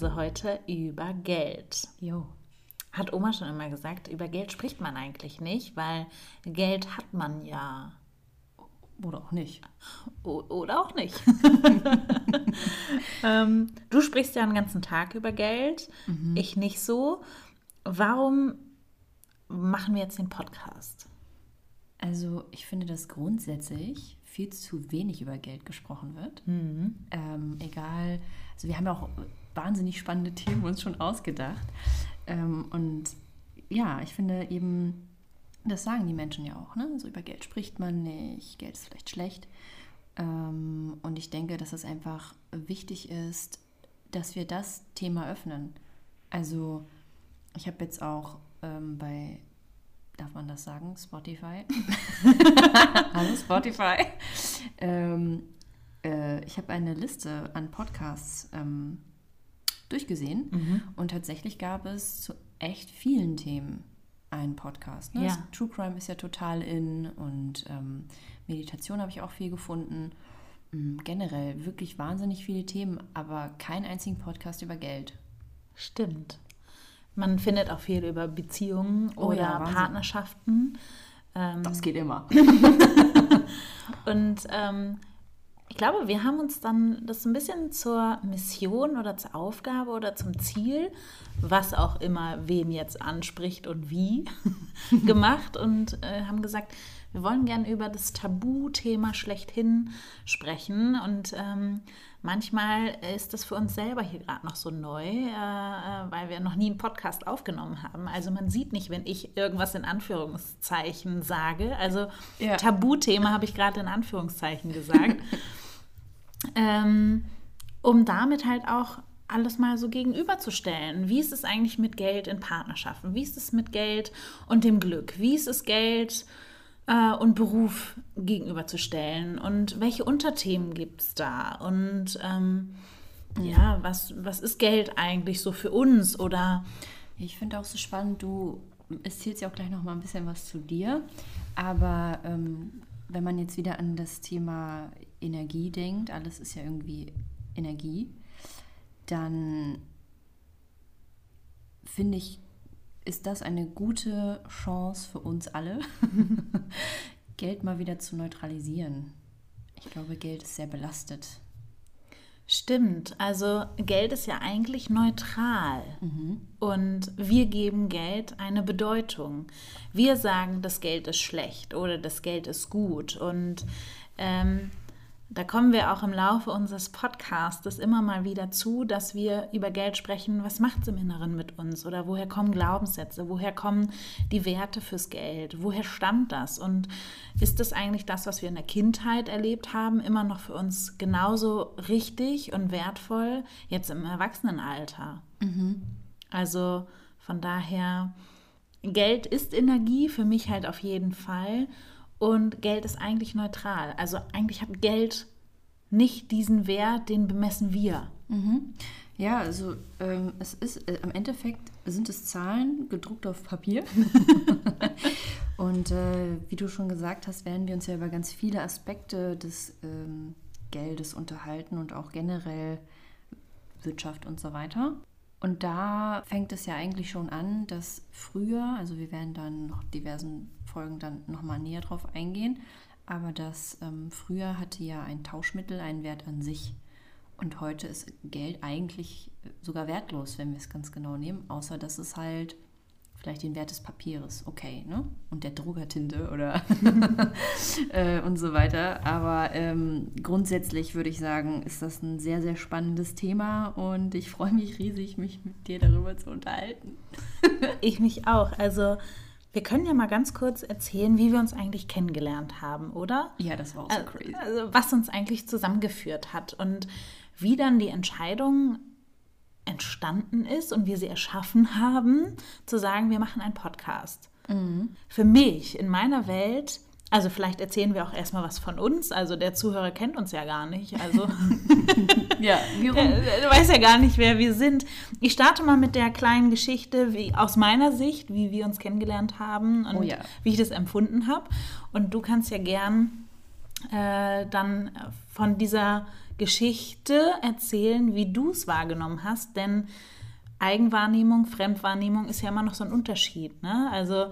also heute über Geld. Jo. Hat Oma schon immer gesagt, über Geld spricht man eigentlich nicht, weil Geld hat man ja. Oder auch nicht. O oder auch nicht. ähm, du sprichst ja den ganzen Tag über Geld, mhm. ich nicht so. Warum machen wir jetzt den Podcast? Also ich finde, dass grundsätzlich viel zu wenig über Geld gesprochen wird. Mhm. Ähm, egal, also wir haben ja auch wahnsinnig spannende Themen uns schon ausgedacht. Ähm, und ja, ich finde eben, das sagen die Menschen ja auch, ne? So über Geld spricht man nicht, Geld ist vielleicht schlecht. Ähm, und ich denke, dass es einfach wichtig ist, dass wir das Thema öffnen. Also ich habe jetzt auch ähm, bei darf man das sagen? Spotify. Hallo Spotify. Ähm, äh, ich habe eine Liste an Podcasts ähm, durchgesehen mhm. und tatsächlich gab es zu echt vielen Themen einen Podcast. Ne? Ja. True Crime ist ja total in und ähm, Meditation habe ich auch viel gefunden. Mm, generell wirklich wahnsinnig viele Themen, aber keinen einzigen Podcast über Geld. Stimmt. Man findet auch viel über Beziehungen oh, oder ja, Partnerschaften. Ähm, das geht immer. und ähm, glaube, wir haben uns dann das ein bisschen zur Mission oder zur Aufgabe oder zum Ziel, was auch immer wen jetzt anspricht und wie, gemacht und äh, haben gesagt, wir wollen gerne über das Tabuthema schlechthin sprechen und ähm, Manchmal ist das für uns selber hier gerade noch so neu, äh, äh, weil wir noch nie einen Podcast aufgenommen haben. Also man sieht nicht, wenn ich irgendwas in Anführungszeichen sage. Also ja. Tabuthema habe ich gerade in Anführungszeichen gesagt. ähm, um damit halt auch alles mal so gegenüberzustellen. Wie ist es eigentlich mit Geld in Partnerschaften? Wie ist es mit Geld und dem Glück? Wie ist es Geld äh, und Beruf gegenüberzustellen und welche Unterthemen gibt es da und ähm, ja, was, was ist Geld eigentlich so für uns oder ich finde auch so spannend, du erzählst ja auch gleich noch mal ein bisschen was zu dir, aber ähm, wenn man jetzt wieder an das Thema Energie denkt, alles ist ja irgendwie Energie, dann finde ich, ist das eine gute Chance für uns alle, Geld mal wieder zu neutralisieren. Ich glaube, Geld ist sehr belastet. Stimmt, also Geld ist ja eigentlich neutral mhm. und wir geben Geld eine Bedeutung. Wir sagen, das Geld ist schlecht oder das Geld ist gut und ähm, da kommen wir auch im Laufe unseres Podcasts immer mal wieder zu, dass wir über Geld sprechen. Was macht es im Inneren mit uns? Oder woher kommen Glaubenssätze? Woher kommen die Werte fürs Geld? Woher stammt das? Und ist das eigentlich das, was wir in der Kindheit erlebt haben, immer noch für uns genauso richtig und wertvoll jetzt im Erwachsenenalter? Mhm. Also von daher, Geld ist Energie, für mich halt auf jeden Fall. Und Geld ist eigentlich neutral. Also eigentlich hat Geld nicht diesen Wert, den bemessen wir. Mhm. Ja, also ähm, es ist äh, im Endeffekt sind es Zahlen gedruckt auf Papier. und äh, wie du schon gesagt hast, werden wir uns ja über ganz viele Aspekte des ähm, Geldes unterhalten und auch generell Wirtschaft und so weiter. Und da fängt es ja eigentlich schon an, dass früher, also wir werden dann noch diversen Folgen dann nochmal näher drauf eingehen, aber dass ähm, früher hatte ja ein Tauschmittel einen Wert an sich. Und heute ist Geld eigentlich sogar wertlos, wenn wir es ganz genau nehmen, außer dass es halt vielleicht den Wert des Papieres, okay, ne? Und der Druckertinte oder äh, und so weiter. Aber ähm, grundsätzlich würde ich sagen, ist das ein sehr, sehr spannendes Thema und ich freue mich riesig, mich mit dir darüber zu unterhalten. ich mich auch. Also wir können ja mal ganz kurz erzählen, wie wir uns eigentlich kennengelernt haben, oder? Ja, das war auch so crazy. Also, was uns eigentlich zusammengeführt hat und wie dann die Entscheidung entstanden ist und wir sie erschaffen haben, zu sagen, wir machen einen Podcast. Mhm. Für mich, in meiner Welt, also vielleicht erzählen wir auch erstmal was von uns. Also der Zuhörer kennt uns ja gar nicht. Also ja, wie rum? Der weiß ja gar nicht, wer wir sind. Ich starte mal mit der kleinen Geschichte, wie aus meiner Sicht, wie wir uns kennengelernt haben und oh ja. wie ich das empfunden habe. Und du kannst ja gern äh, dann von dieser Geschichte erzählen, wie du es wahrgenommen hast, denn Eigenwahrnehmung, Fremdwahrnehmung ist ja immer noch so ein Unterschied. Ne? Also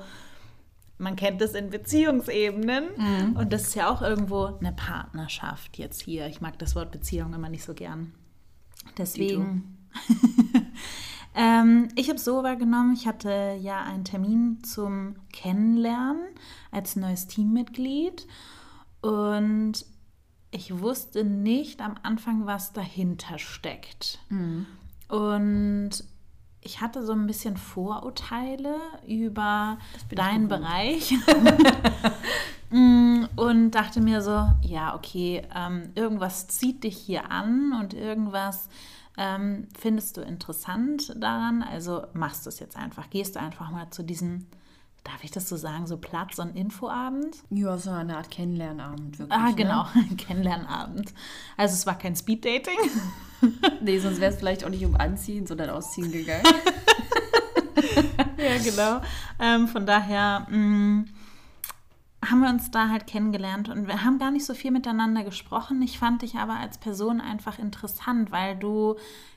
man kennt das in Beziehungsebenen mhm. und das ist ja auch irgendwo eine Partnerschaft jetzt hier. Ich mag das Wort Beziehung immer nicht so gern. Deswegen. ähm, ich habe so wahrgenommen, ich hatte ja einen Termin zum Kennenlernen als neues Teammitglied und ich wusste nicht am Anfang, was dahinter steckt. Mhm. Und ich hatte so ein bisschen Vorurteile über deinen Bereich. Mm, und dachte mir so, ja, okay, ähm, irgendwas zieht dich hier an und irgendwas ähm, findest du interessant daran, also machst du es jetzt einfach, gehst du einfach mal zu diesem darf ich das so sagen, so Platz- und Infoabend? Ja, so eine Art Kennenlernabend, wirklich. Ah, genau, ne? Kennenlernabend. Also es war kein Speeddating. nee, sonst wäre es vielleicht auch nicht um Anziehen, sondern Ausziehen gegangen. ja, genau. Ähm, von daher mh, mm, haben wir uns da halt kennengelernt und wir haben gar nicht so viel miteinander gesprochen. Ich fand dich aber als Person einfach interessant, weil du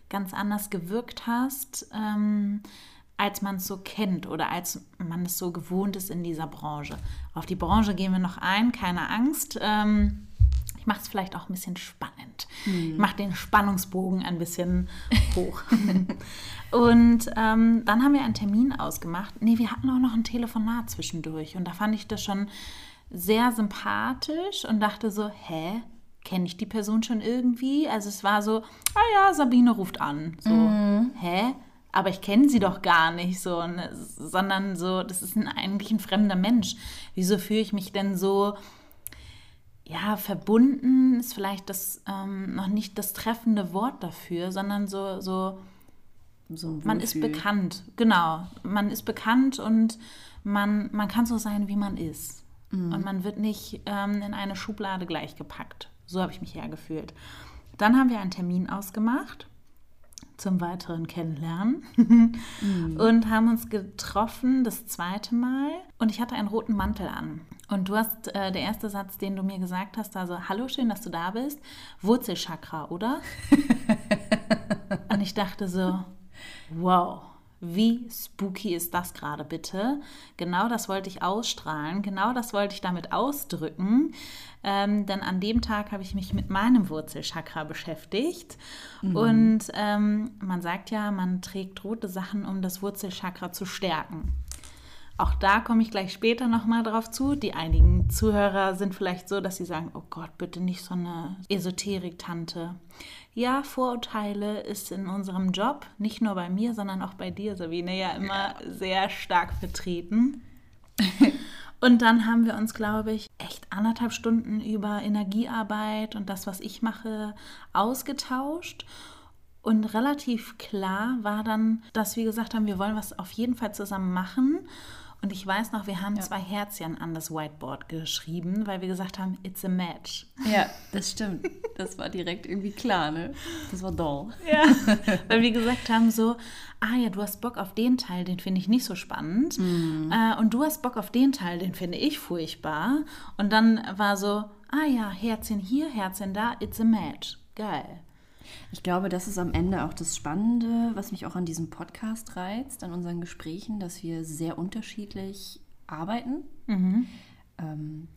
ganz anders gewirkt hast. Ähm, als man es so kennt oder als man es so gewohnt ist in dieser Branche. Auf die Branche gehen wir noch ein, keine Angst. Ähm, ich mache es vielleicht auch ein bisschen spannend. Hm. Ich mache den Spannungsbogen ein bisschen hoch. und ähm, dann haben wir einen Termin ausgemacht. Nee, wir hatten auch noch ein Telefonat zwischendurch. Und da fand ich das schon sehr sympathisch und dachte so, hä? Kenne ich die Person schon irgendwie? Also es war so, ah ja, Sabine ruft an. So, mhm. hä? Aber ich kenne sie doch gar nicht so, ne, sondern so, das ist ein, eigentlich ein fremder Mensch. Wieso fühle ich mich denn so, ja, verbunden ist vielleicht das ähm, noch nicht das treffende Wort dafür, sondern so, so, so man ist bekannt, genau, man ist bekannt und man, man kann so sein, wie man ist. Mhm. Und man wird nicht ähm, in eine Schublade gleichgepackt. So habe ich mich hergefühlt. Dann haben wir einen Termin ausgemacht zum weiteren Kennenlernen mhm. und haben uns getroffen das zweite Mal und ich hatte einen roten Mantel an. Und du hast äh, der erste Satz, den du mir gesagt hast, also hallo, schön, dass du da bist, Wurzelchakra, oder? und ich dachte so, wow. Wie spooky ist das gerade bitte? Genau das wollte ich ausstrahlen, genau das wollte ich damit ausdrücken. Ähm, denn an dem Tag habe ich mich mit meinem Wurzelchakra beschäftigt. Mhm. Und ähm, man sagt ja, man trägt rote Sachen, um das Wurzelchakra zu stärken. Auch da komme ich gleich später nochmal drauf zu. Die einigen Zuhörer sind vielleicht so, dass sie sagen, oh Gott, bitte nicht so eine Esoterik-Tante. Ja, Vorurteile ist in unserem Job, nicht nur bei mir, sondern auch bei dir, Sabine, ja immer ja. sehr stark vertreten. Und dann haben wir uns, glaube ich, echt anderthalb Stunden über Energiearbeit und das, was ich mache, ausgetauscht. Und relativ klar war dann, dass wir gesagt haben, wir wollen was auf jeden Fall zusammen machen. Und ich weiß noch, wir haben ja. zwei Herzchen an das Whiteboard geschrieben, weil wir gesagt haben, it's a match. Ja, das stimmt. Das war direkt irgendwie klar, ne? Das war doll. Ja, weil wir gesagt haben so, ah ja, du hast Bock auf den Teil, den finde ich nicht so spannend. Mhm. Äh, und du hast Bock auf den Teil, den finde ich furchtbar. Und dann war so, ah ja, Herzchen hier, Herzchen da, it's a match. Geil. Ich glaube, das ist am Ende auch das Spannende, was mich auch an diesem Podcast reizt, an unseren Gesprächen, dass wir sehr unterschiedlich arbeiten. Mhm. Ähm,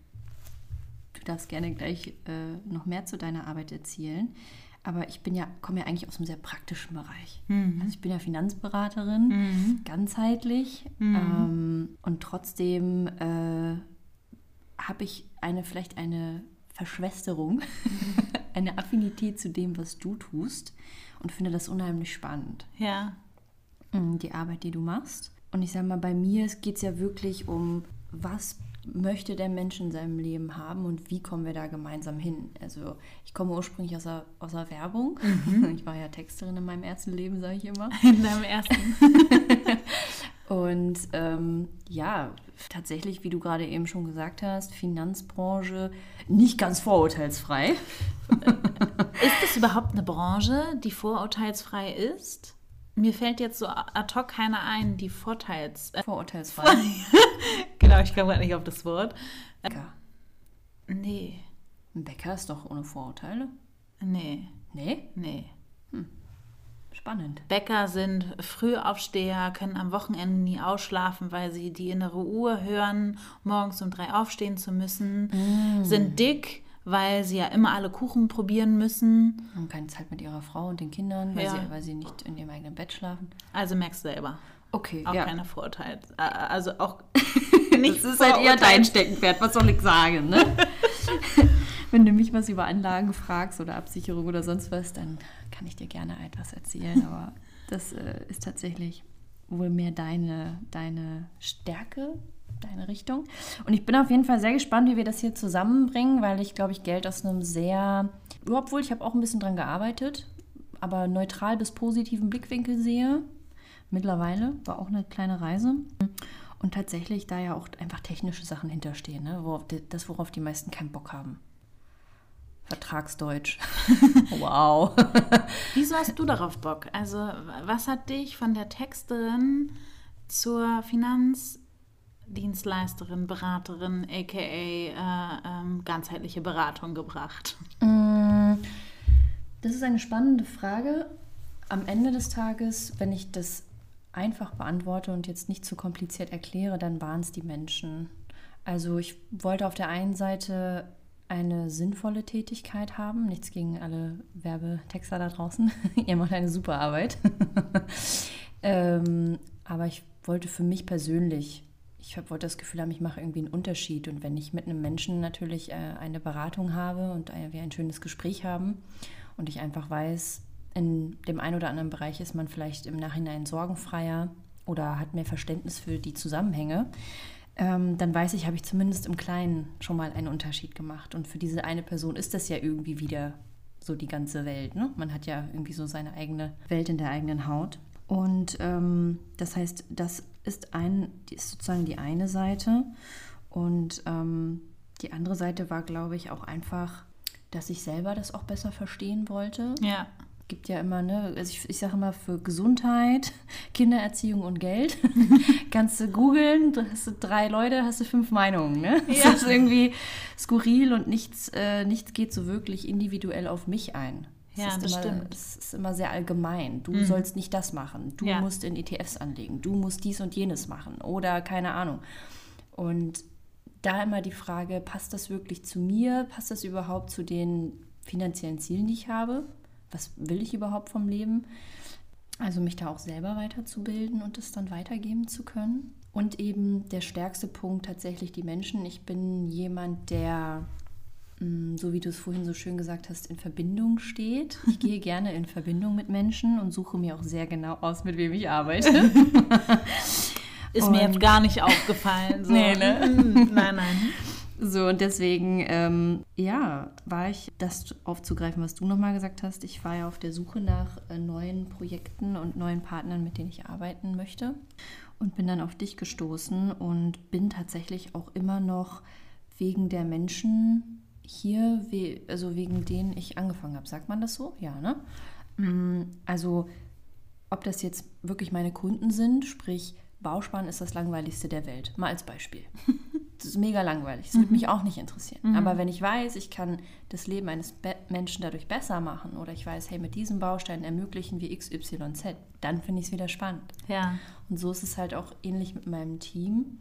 du darfst gerne gleich äh, noch mehr zu deiner Arbeit erzählen. Aber ich bin ja, komme ja eigentlich aus einem sehr praktischen Bereich. Mhm. Also ich bin ja Finanzberaterin, mhm. ganzheitlich. Mhm. Ähm, und trotzdem äh, habe ich eine, vielleicht eine Verschwesterung, eine Affinität zu dem, was du tust und finde das unheimlich spannend. Ja. Mm, die Arbeit, die du machst. Und ich sage mal, bei mir geht es ja wirklich um, was möchte der Mensch in seinem Leben haben und wie kommen wir da gemeinsam hin? Also ich komme ursprünglich aus der, aus der Werbung. Mhm. Ich war ja Texterin in meinem ersten Leben, sage ich immer. In deinem ersten. und ähm, ja, tatsächlich, wie du gerade eben schon gesagt hast, Finanzbranche nicht ganz vorurteilsfrei. ist das überhaupt eine Branche, die vorurteilsfrei ist? Mir fällt jetzt so ad hoc keiner ein, die Vorteils... Äh, Vorurteilsfrei. genau, ich komme gerade nicht auf das Wort. Ja. Nee. Ein Bäcker ist doch ohne Vorurteile. Nee, Nee? nee. Spannend. Bäcker sind Frühaufsteher, können am Wochenende nie ausschlafen, weil sie die innere Uhr hören, morgens um drei aufstehen zu müssen. Sind dick, weil sie ja immer alle Kuchen probieren müssen. Haben keine Zeit mit ihrer Frau und den Kindern, weil, Ja. sie, weil sie nicht in ihrem eigenen Bett schlafen. Also merkst du selber. Okay, Auch ja. keine Vorurteile. Also auch Das nicht ist halt eher dein Steckenpferd, was soll ich sagen, ne? Wenn du mich was über Anlagen fragst oder Absicherung oder sonst was, dann kann ich dir gerne etwas erzählen, aber das äh, ist tatsächlich wohl mehr deine, deine Stärke, deine Richtung. Und ich bin auf jeden Fall sehr gespannt, wie wir das hier zusammenbringen, weil ich, glaube ich, Geld aus einem sehr, obwohl ich habe auch ein bisschen dran gearbeitet, aber neutral bis positiven Blickwinkel sehe. Mittlerweile war auch eine kleine Reise. Und tatsächlich da ja auch einfach technische Sachen hinterstehen, ne? das, worauf die meisten keinen Bock haben. Vertragsdeutsch. wow. Wieso hast du darauf Bock? Also, was hat dich von der Texterin zur Finanzdienstleisterin, Beraterin, aka äh, ähm, ganzheitliche Beratung gebracht? Mm, Das ist eine spannende Frage. Am Ende des Tages, wenn ich das einfach beantworte und jetzt nicht zu kompliziert erkläre, dann waren es die Menschen. Also ich wollte auf der einen Seite eine sinnvolle Tätigkeit haben. Nichts gegen alle Werbetexter da draußen. Ihr macht eine super Arbeit. ähm, aber ich wollte für mich persönlich, ich hab, wollte das Gefühl haben, ich mache irgendwie einen Unterschied. Und wenn ich mit einem Menschen natürlich äh, eine Beratung habe und äh, wir ein schönes Gespräch haben und ich einfach weiß, in dem einen oder anderen Bereich ist man vielleicht im Nachhinein sorgenfreier oder hat mehr Verständnis für die Zusammenhänge, ähm, dann weiß ich, habe ich zumindest im Kleinen schon mal einen Unterschied gemacht. Und für diese eine Person ist das ja irgendwie wieder so die ganze Welt. Ne? Man hat ja irgendwie so seine eigene Welt in der eigenen Haut. Und ähm, das heißt, das ist, ein, ist sozusagen die eine Seite. Und ähm, die andere Seite war, glaube ich, auch einfach, dass ich selber das auch besser verstehen wollte Ja. Gibt ja immer, ne, also ich, ich sage immer für Gesundheit, Kindererziehung und Geld. Kannst du googeln, hast du drei Leute, hast du fünf Meinungen, ne? Ja. Das ist irgendwie skurril und nichts, äh, nichts geht so wirklich individuell auf mich ein. Es Ja, ist das immer, stimmt. Es ist immer sehr allgemein. Du sollst nicht das machen. Du Ja. musst in ETFs anlegen. Du musst dies und jenes machen. Oder keine Ahnung. Und da immer die Frage, passt das wirklich zu mir? Passt das überhaupt zu den finanziellen Zielen, die ich habe? Was will ich überhaupt vom Leben? Also mich da auch selber weiterzubilden und es dann weitergeben zu können. Und eben der stärkste Punkt tatsächlich die Menschen. Ich bin jemand, der, mh, so wie du es vorhin so schön gesagt hast, in Verbindung steht. Ich gehe gerne in Verbindung mit Menschen und suche mir auch sehr genau aus, mit wem ich arbeite. Ist mir Und- jetzt gar nicht aufgefallen. So. Nee, ne? Mm, Nein, nein. So, und deswegen, ähm, ja, war ich, das aufzugreifen, was du nochmal gesagt hast, ich war ja auf der Suche nach äh, neuen Projekten und neuen Partnern, mit denen ich arbeiten möchte. Und bin dann auf dich gestoßen und bin tatsächlich auch immer noch wegen der Menschen hier, we also wegen denen ich angefangen habe. Sagt man das so? Ja, ne? Mm, Also, ob das jetzt wirklich meine Kunden sind, sprich, Bausparen ist das langweiligste der Welt. Mal als Beispiel. Das ist mega langweilig. Das würde mich auch nicht interessieren. Aber wenn ich weiß, ich kann das Leben eines Be Menschen dadurch besser machen oder ich weiß, hey, mit diesem Baustein ermöglichen wir XYZ, dann finde ich es wieder spannend. Ja. Und so ist es halt auch ähnlich mit meinem Team,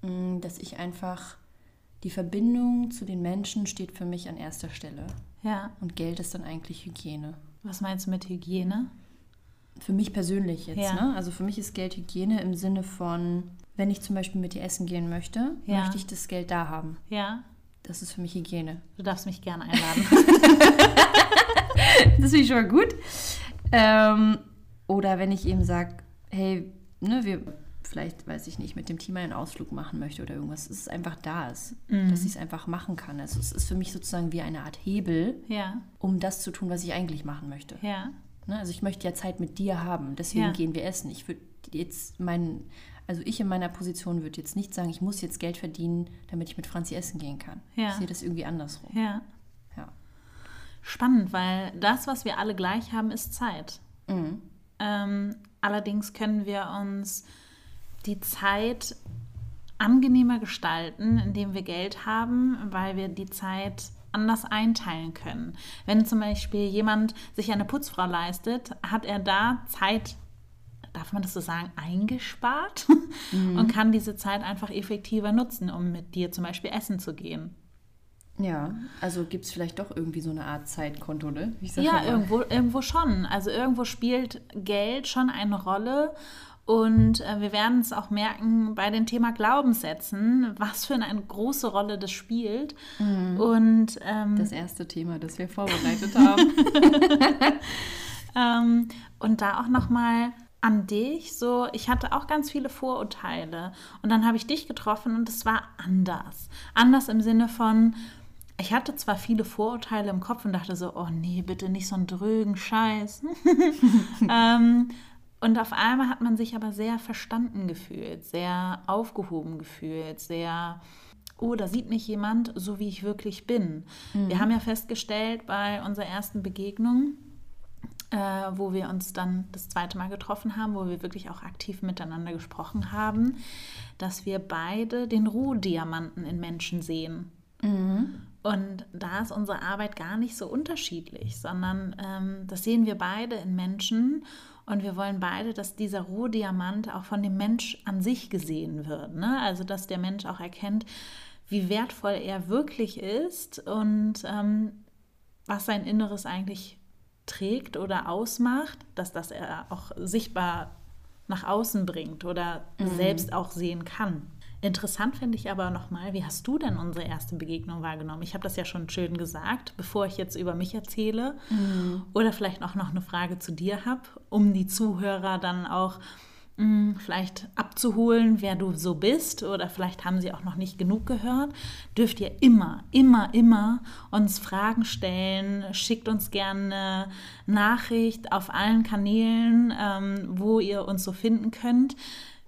mh, dass ich einfach die Verbindung zu den Menschen steht für mich an erster Stelle. Ja. Und Geld ist dann eigentlich Hygiene. Was meinst du mit Hygiene? Für mich persönlich jetzt, Ja. ne? Also für mich ist Geld Hygiene im Sinne von, wenn ich zum Beispiel mit dir essen gehen möchte, Ja. möchte ich das Geld da haben. Ja. Das ist für mich Hygiene. Du darfst mich gerne einladen. Das finde ich schon mal gut. Ähm, oder wenn ich eben sage, hey, ne, wir vielleicht, weiß ich nicht, mit dem Team einen Ausflug machen möchte oder irgendwas, dass es einfach da ist, dass ich es einfach machen kann. Also es ist für mich sozusagen wie eine Art Hebel, ja. um das zu tun, was ich eigentlich machen möchte. Ja. Ne? Also ich möchte ja Zeit mit dir haben, deswegen Ja. gehen wir essen. Ich würde jetzt meinen, also ich in meiner Position würde jetzt nicht sagen, ich muss jetzt Geld verdienen, damit ich mit Franzi essen gehen kann. Ja. Ich sehe das irgendwie andersrum. Ja. Ja. Spannend, weil das, was wir alle gleich haben, ist Zeit. Mhm. Ähm, allerdings können wir uns die Zeit angenehmer gestalten, indem wir Geld haben, weil wir die Zeit anders einteilen können. Wenn zum Beispiel jemand sich eine Putzfrau leistet, hat er da Zeit darf man das so sagen, eingespart mhm. und kann diese Zeit einfach effektiver nutzen, um mit dir zum Beispiel essen zu gehen. Ja, also gibt es vielleicht doch irgendwie so eine Art Zeitkonto, ne? ja, irgendwo, irgendwo schon. Also irgendwo spielt Geld schon eine Rolle. Und äh, wir werden es auch merken bei dem Thema Glaubenssätzen, was für eine große Rolle das spielt. Mhm. Und ähm, das erste Thema, das wir vorbereitet haben. ähm, und da auch noch mal an dich so, ich hatte auch ganz viele Vorurteile und dann habe ich dich getroffen und es war anders. Anders im Sinne von, ich hatte zwar viele Vorurteile im Kopf und dachte so, oh nee, bitte nicht so einen drögen Scheiß. ähm, und auf einmal hat man sich aber sehr verstanden gefühlt, sehr aufgehoben gefühlt, sehr, oh, da sieht mich jemand so, wie ich wirklich bin. Mhm. Wir haben ja festgestellt bei unserer ersten Begegnung, äh, wo wir uns dann das zweite Mal getroffen haben, wo wir wirklich auch aktiv miteinander gesprochen haben, dass wir beide den Rohdiamanten in Menschen sehen. Mhm. Und da ist unsere Arbeit gar nicht so unterschiedlich, sondern ähm, das sehen wir beide in Menschen und wir wollen beide, dass dieser Rohdiamant auch von dem Mensch an sich gesehen wird. Ne? Also dass der Mensch auch erkennt, wie wertvoll er wirklich ist und ähm, was sein Inneres eigentlich trägt oder ausmacht, dass das er auch sichtbar nach außen bringt oder mhm. selbst auch sehen kann. Interessant finde ich aber nochmal, wie hast du denn unsere erste Begegnung wahrgenommen? Ich habe das ja schon schön gesagt, bevor ich jetzt über mich erzähle. Mhm. Oder vielleicht auch noch eine Frage zu dir habe, um die Zuhörer dann auch mh, hm, vielleicht abzuholen, wer du so bist. Oder vielleicht haben sie auch noch nicht genug gehört. Dürft ihr immer, immer, immer uns Fragen stellen. Schickt uns gerne Nachricht auf allen Kanälen, ähm, wo ihr uns so finden könnt.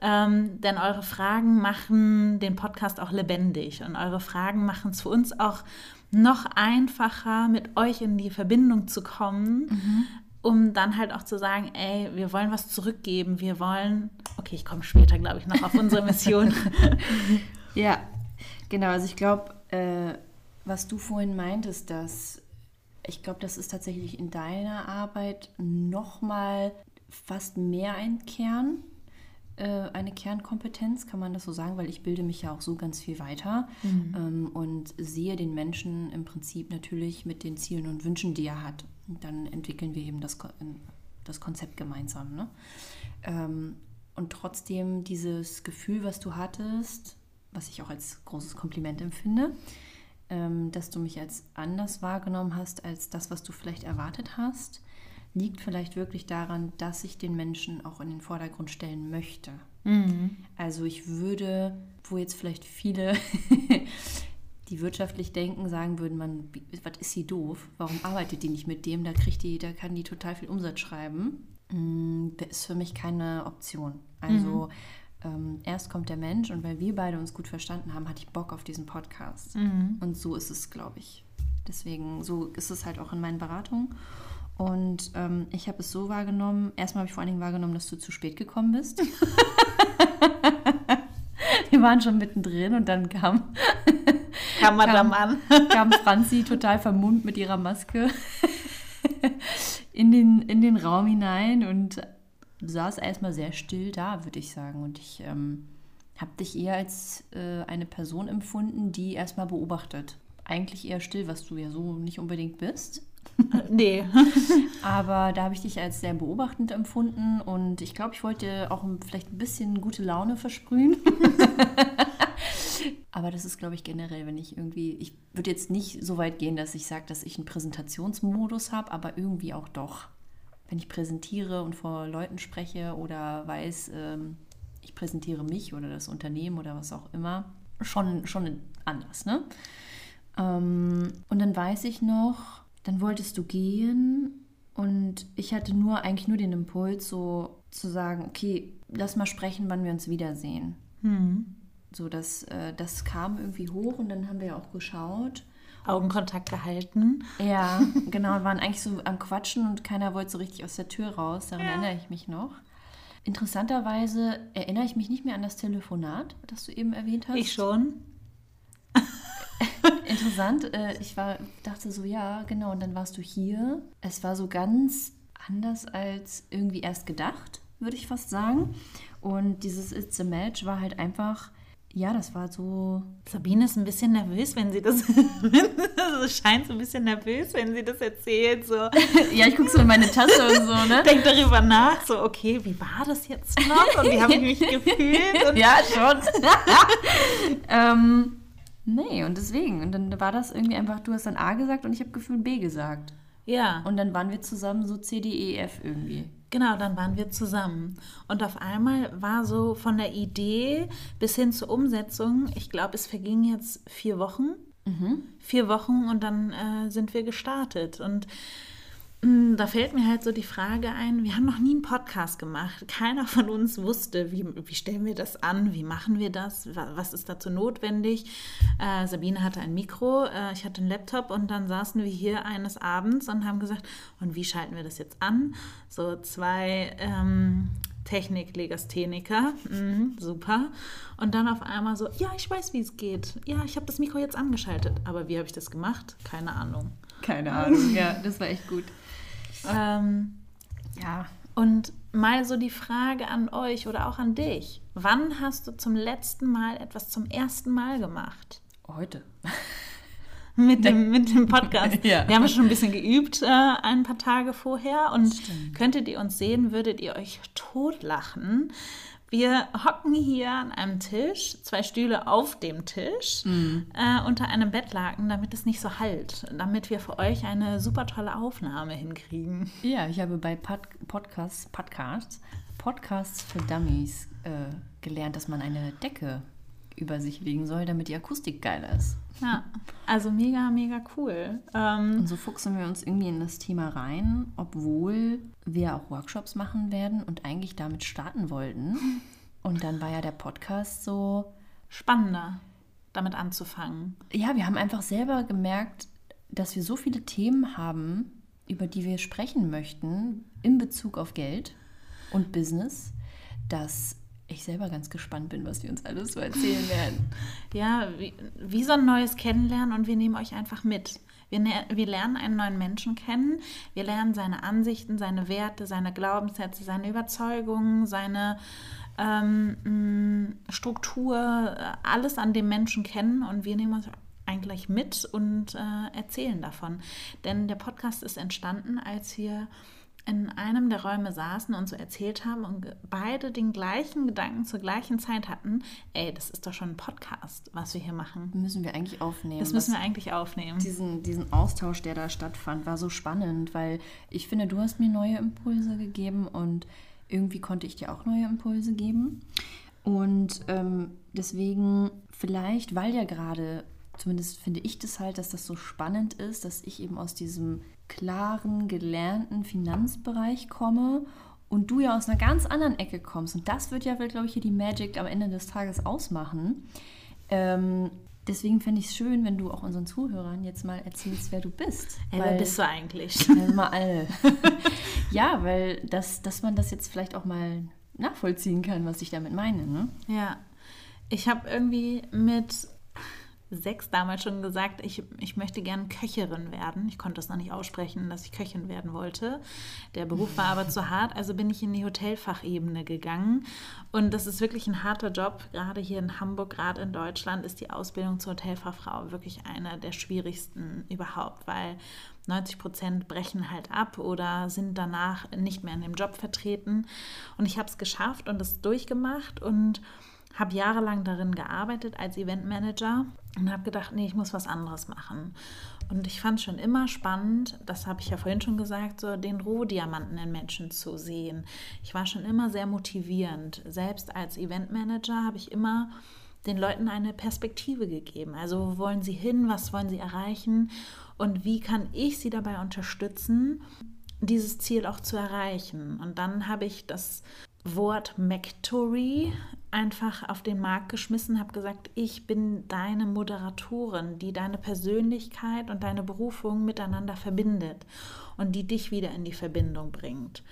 Ähm, denn eure Fragen machen den Podcast auch lebendig und eure Fragen machen es für uns auch noch einfacher, mit euch in die Verbindung zu kommen, mhm. um dann halt auch zu sagen, ey, wir wollen was zurückgeben, wir wollen, okay, ich komme später, glaube ich, noch auf unsere Mission. ja, genau, also ich glaube, äh, was du vorhin meintest, dass ich glaube, das ist tatsächlich in deiner Arbeit nochmal fast mehr ein Kern, eine Kernkompetenz, kann man das so sagen, weil ich bilde mich ja auch so ganz viel weiter mhm. ähm, und sehe den Menschen im Prinzip natürlich mit den Zielen und Wünschen, die er hat. Und dann entwickeln wir eben das, das Konzept gemeinsam. Ne? Ähm, und trotzdem dieses Gefühl, was du hattest, was ich auch als großes Kompliment empfinde, ähm, dass du mich als anders wahrgenommen hast als das, was du vielleicht erwartet hast, liegt vielleicht wirklich daran, dass ich den Menschen auch in den Vordergrund stellen möchte. Mhm. Also ich würde, wo jetzt vielleicht viele, die wirtschaftlich denken, sagen würden, man, was ist sie doof? Warum arbeitet die nicht mit dem? Da kriegt die, da kann die total viel Umsatz schreiben. Mm, das ist für mich keine Option. Also mhm. ähm, erst kommt der Mensch und weil wir beide uns gut verstanden haben, hatte ich Bock auf diesen Podcast. Mhm. Und so ist es, glaube ich. Deswegen, so ist es halt auch in meinen Beratungen. Und ähm, ich habe es so wahrgenommen, erstmal habe ich vor allen Dingen wahrgenommen, dass du zu spät gekommen bist. Wir waren schon mittendrin und dann kam, kam, kam, an. kam Franzi total vermummt mit ihrer Maske in den, in den Raum hinein und saß erstmal sehr still da, würde ich sagen. Und ich ähm, habe dich eher als äh, eine Person empfunden, die erstmal beobachtet. Eigentlich eher still, was du ja so nicht unbedingt bist. nee. Aber da habe ich dich als sehr beobachtend empfunden und ich glaube, ich wollte auch vielleicht ein bisschen gute Laune versprühen. Aber das ist, glaube ich, generell, wenn ich irgendwie, ich würde jetzt nicht so weit gehen, dass ich sage, dass ich einen Präsentationsmodus habe, aber irgendwie auch doch. Wenn ich präsentiere und vor Leuten spreche oder weiß, ähm, ich präsentiere mich oder das Unternehmen oder was auch immer, schon, schon anders, ne? Ähm, und dann weiß ich noch, dann wolltest du gehen und ich hatte nur eigentlich nur den Impuls, so zu sagen, okay, lass mal sprechen, wann wir uns wiedersehen. Mhm. So, das, äh, das kam irgendwie hoch und dann haben wir ja auch geschaut. Augenkontakt gehalten. Ja, genau, und waren eigentlich so am Quatschen und keiner wollte so richtig aus der Tür raus. Daran ja. erinnere ich mich noch. Interessanterweise erinnere ich mich nicht mehr an das Telefonat, das du eben erwähnt hast. Ich schon. interessant. Äh, ich war, dachte so, ja, genau. Und dann warst du hier. Es war so ganz anders als irgendwie erst gedacht, würde ich fast sagen. Und dieses It's a Match war halt einfach ja, das war so. Sabine ist ein bisschen nervös, wenn sie das. also scheint so ein bisschen nervös, wenn sie das erzählt. So. ja, ich gucke so in meine Tasse und so, ne? Denk darüber nach, so, okay, wie war das jetzt noch? Und wie habe ich mich gefühlt? ja, schon. ähm, nee, und deswegen. Und dann war das irgendwie einfach, du hast dann A gesagt und ich habe gefühlt B gesagt. Ja. Und dann waren wir zusammen so C, D, E, F irgendwie. Genau, dann waren wir zusammen. Und auf einmal war so von der Idee bis hin zur Umsetzung, ich glaube, es vergingen jetzt vier Wochen. Mhm. Vier Wochen und dann äh, sind wir gestartet. Und da fällt mir halt so die Frage ein, wir haben noch nie einen Podcast gemacht. Keiner von uns wusste, wie, wie stellen wir das an, wie machen wir das, was ist dazu notwendig. Äh, Sabine hatte ein Mikro, äh, ich hatte einen Laptop und dann saßen wir hier eines Abends und haben gesagt, und wie schalten wir das jetzt an? So zwei ähm, Technik-Legastheniker, mhm, super. Und dann auf einmal so, ja, ich weiß, wie es geht. Ja, ich habe das Mikro jetzt angeschaltet. Aber wie habe ich das gemacht? Keine Ahnung. Keine Ahnung, ja, das war echt gut. Ähm, ja, und mal so die Frage an euch oder auch an dich. Wann hast du zum letzten Mal etwas zum ersten Mal gemacht? Heute. mit, dem, mit dem Podcast. Ja. Wir haben schon ein bisschen geübt äh, ein paar Tage vorher und könntet ihr uns sehen, würdet ihr euch totlachen, wir hocken hier an einem Tisch, zwei Stühle auf dem Tisch, mhm. äh, unter einem Bettlaken, damit es nicht so halt, damit wir für euch eine super tolle Aufnahme hinkriegen. Ja, ich habe bei Pod Podcasts, Podcasts, Podcasts für Dummies äh, gelernt, dass man eine Decke über sich legen soll, damit die Akustik geil ist. Ja, also mega, mega cool. Ähm, und so fuchsen wir uns irgendwie in das Thema rein, obwohl wir auch Workshops machen werden und eigentlich damit starten wollten. Und dann war ja der Podcast so spannender, damit anzufangen. Ja, wir haben einfach selber gemerkt, dass wir so viele Themen haben, über die wir sprechen möchten in Bezug auf Geld und Business, dass ich selber ganz gespannt bin, was wir uns alles so erzählen werden. Ja, wie, wie so ein neues Kennenlernen und wir nehmen euch einfach mit. Wir, wir, lernen einen neuen Menschen kennen. Wir lernen seine Ansichten, seine Werte, seine Glaubenssätze, seine Überzeugungen, seine ähm, Struktur, alles an dem Menschen kennen und wir nehmen uns eigentlich mit und äh, erzählen davon. Denn der Podcast ist entstanden, als wir in einem der Räume saßen und so erzählt haben und beide den gleichen Gedanken zur gleichen Zeit hatten, ey, das ist doch schon ein Podcast, was wir hier machen. Müssen wir eigentlich aufnehmen. Das müssen wir eigentlich aufnehmen. Diesen, diesen Austausch, der da stattfand, war so spannend, weil ich finde, du hast mir neue Impulse gegeben und irgendwie konnte ich dir auch neue Impulse geben. Und ähm, deswegen vielleicht, weil ja gerade zumindest finde ich das halt, dass das so spannend ist, dass ich eben aus diesem klaren, gelernten Finanzbereich komme und du ja aus einer ganz anderen Ecke kommst. Und das wird ja, glaube ich, hier die Magic am Ende des Tages ausmachen. Ähm, deswegen fände ich es schön, wenn du auch unseren Zuhörern jetzt mal erzählst, wer du bist. Ey, weil, wer bist du eigentlich? Also mal alle. ja, weil das, dass man das jetzt vielleicht auch mal nachvollziehen kann, was ich damit meine. Ne? Ja. Ich habe irgendwie mit sechs damals schon gesagt, ich, ich möchte gern Köcherin werden. Ich konnte es noch nicht aussprechen, dass ich Köchin werden wollte. Der Beruf war aber zu hart, also bin ich in die Hotelfachebene gegangen. Und das ist wirklich ein harter Job. Gerade hier in Hamburg, gerade in Deutschland, ist die Ausbildung zur Hotelfachfrau wirklich einer der schwierigsten überhaupt, weil 90 Prozent brechen halt ab oder sind danach nicht mehr in dem Job vertreten. Und ich habe es geschafft und es durchgemacht und habe jahrelang darin gearbeitet als Eventmanager und habe gedacht, nee, ich muss was anderes machen. Und ich fand schon immer spannend, das habe ich ja vorhin schon gesagt, so den Rohdiamanten in Menschen zu sehen. Ich war schon immer sehr motivierend. Selbst als Eventmanager habe ich immer den Leuten eine Perspektive gegeben. Also wo wollen sie hin, was wollen sie erreichen und wie kann ich sie dabei unterstützen, dieses Ziel auch zu erreichen. Und dann habe ich das Wort Mactory einfach auf den Markt geschmissen, habe gesagt, ich bin deine Moderatorin, die deine Persönlichkeit und deine Berufung miteinander verbindet und die dich wieder in die Verbindung bringt.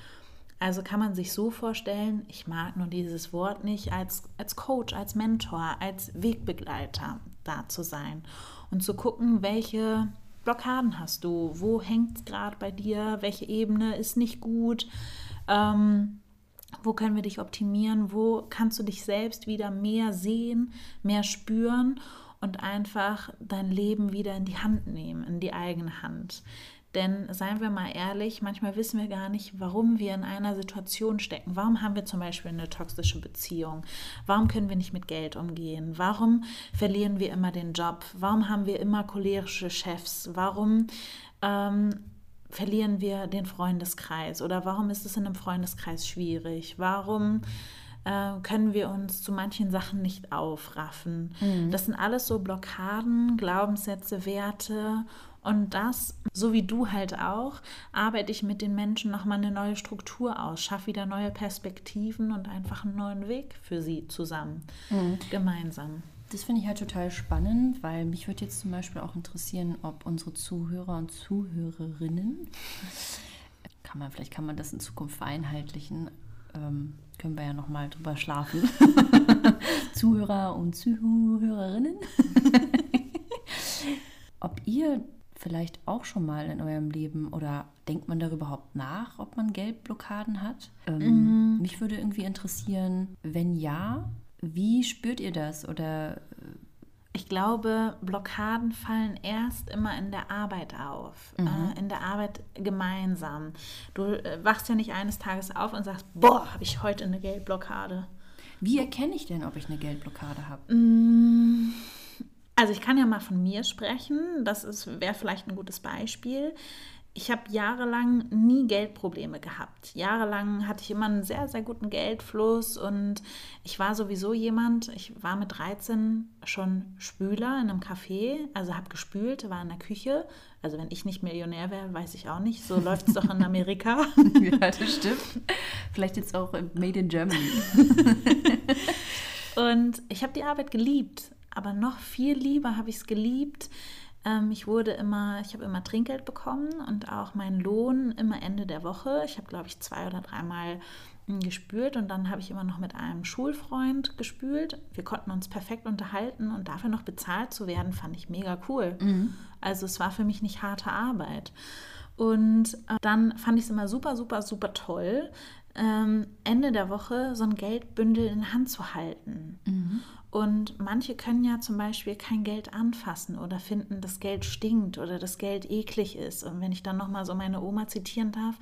Also kann man sich so vorstellen, ich mag nur dieses Wort nicht, als, als Coach, als Mentor, als Wegbegleiter da zu sein und zu gucken, welche Blockaden hast du, wo hängt es gerade bei dir, welche Ebene ist nicht gut. Ähm, wo können wir dich optimieren? Wo kannst du dich selbst wieder mehr sehen, mehr spüren und einfach dein Leben wieder in die Hand nehmen, in die eigene Hand? Denn seien wir mal ehrlich, manchmal wissen wir gar nicht, warum wir in einer Situation stecken. Warum haben wir zum Beispiel eine toxische Beziehung? Warum können wir nicht mit Geld umgehen? Warum verlieren wir immer den Job? Warum haben wir immer cholerische Chefs? Warum ähm, verlieren wir den Freundeskreis? Oder warum ist es in einem Freundeskreis schwierig? Warum äh, können wir uns zu manchen Sachen nicht aufraffen? Mhm. Das sind alles so Blockaden, Glaubenssätze, Werte. Und das, so wie du halt auch, arbeite ich mit den Menschen nochmal eine neue Struktur aus, schaffe wieder neue Perspektiven und einfach einen neuen Weg für sie zusammen, mhm. gemeinsam. Das finde ich halt total spannend, weil mich würde jetzt zum Beispiel auch interessieren, ob unsere Zuhörer und Zuhörerinnen, kann man, vielleicht kann man das in Zukunft vereinheitlichen, ähm, können wir ja nochmal drüber schlafen. Zuhörer und Zuhörerinnen. ob ihr vielleicht auch schon mal in eurem Leben oder denkt man darüber überhaupt nach, ob man Geldblockaden hat? Ähm, mhm. Mich würde irgendwie interessieren, wenn ja, wie spürt ihr das? Oder äh, ich glaube, Blockaden fallen erst immer in der Arbeit auf, mhm. äh, in der Arbeit gemeinsam. Du äh, wachst ja nicht eines Tages auf und sagst, boah, habe ich heute eine Geldblockade. Wie erkenne ich denn, ob ich eine Geldblockade habe? Mm, also ich kann ja mal von mir sprechen. Das wäre vielleicht ein gutes Beispiel ich habe jahrelang nie Geldprobleme gehabt. Jahrelang hatte ich immer einen sehr, sehr guten Geldfluss und ich war sowieso jemand, ich war mit 13 schon Spüler in einem Café, also habe gespült, war in der Küche. Also wenn ich nicht Millionär wäre, weiß ich auch nicht. So läuft es doch in Amerika. ja, das stimmt. Vielleicht jetzt auch Made in Germany. und ich habe die Arbeit geliebt, aber noch viel lieber habe ich es geliebt, ähm, ich wurde immer, ich habe immer Trinkgeld bekommen und auch meinen Lohn immer Ende der Woche. Ich habe, glaube ich, zwei oder dreimal hm, gespült und dann habe ich immer noch mit einem Schulfreund gespült. Wir konnten uns perfekt unterhalten und dafür noch bezahlt zu werden, fand ich mega cool. Mhm. Also es war für mich nicht harte Arbeit. Und äh, dann fand ich es immer super, super, super toll, ähm, Ende der Woche so ein Geldbündel in der Hand zu halten. Mhm. Und manche können ja zum Beispiel kein Geld anfassen oder finden, dass Geld stinkt oder das Geld eklig ist. Und wenn ich dann nochmal so meine Oma zitieren darf,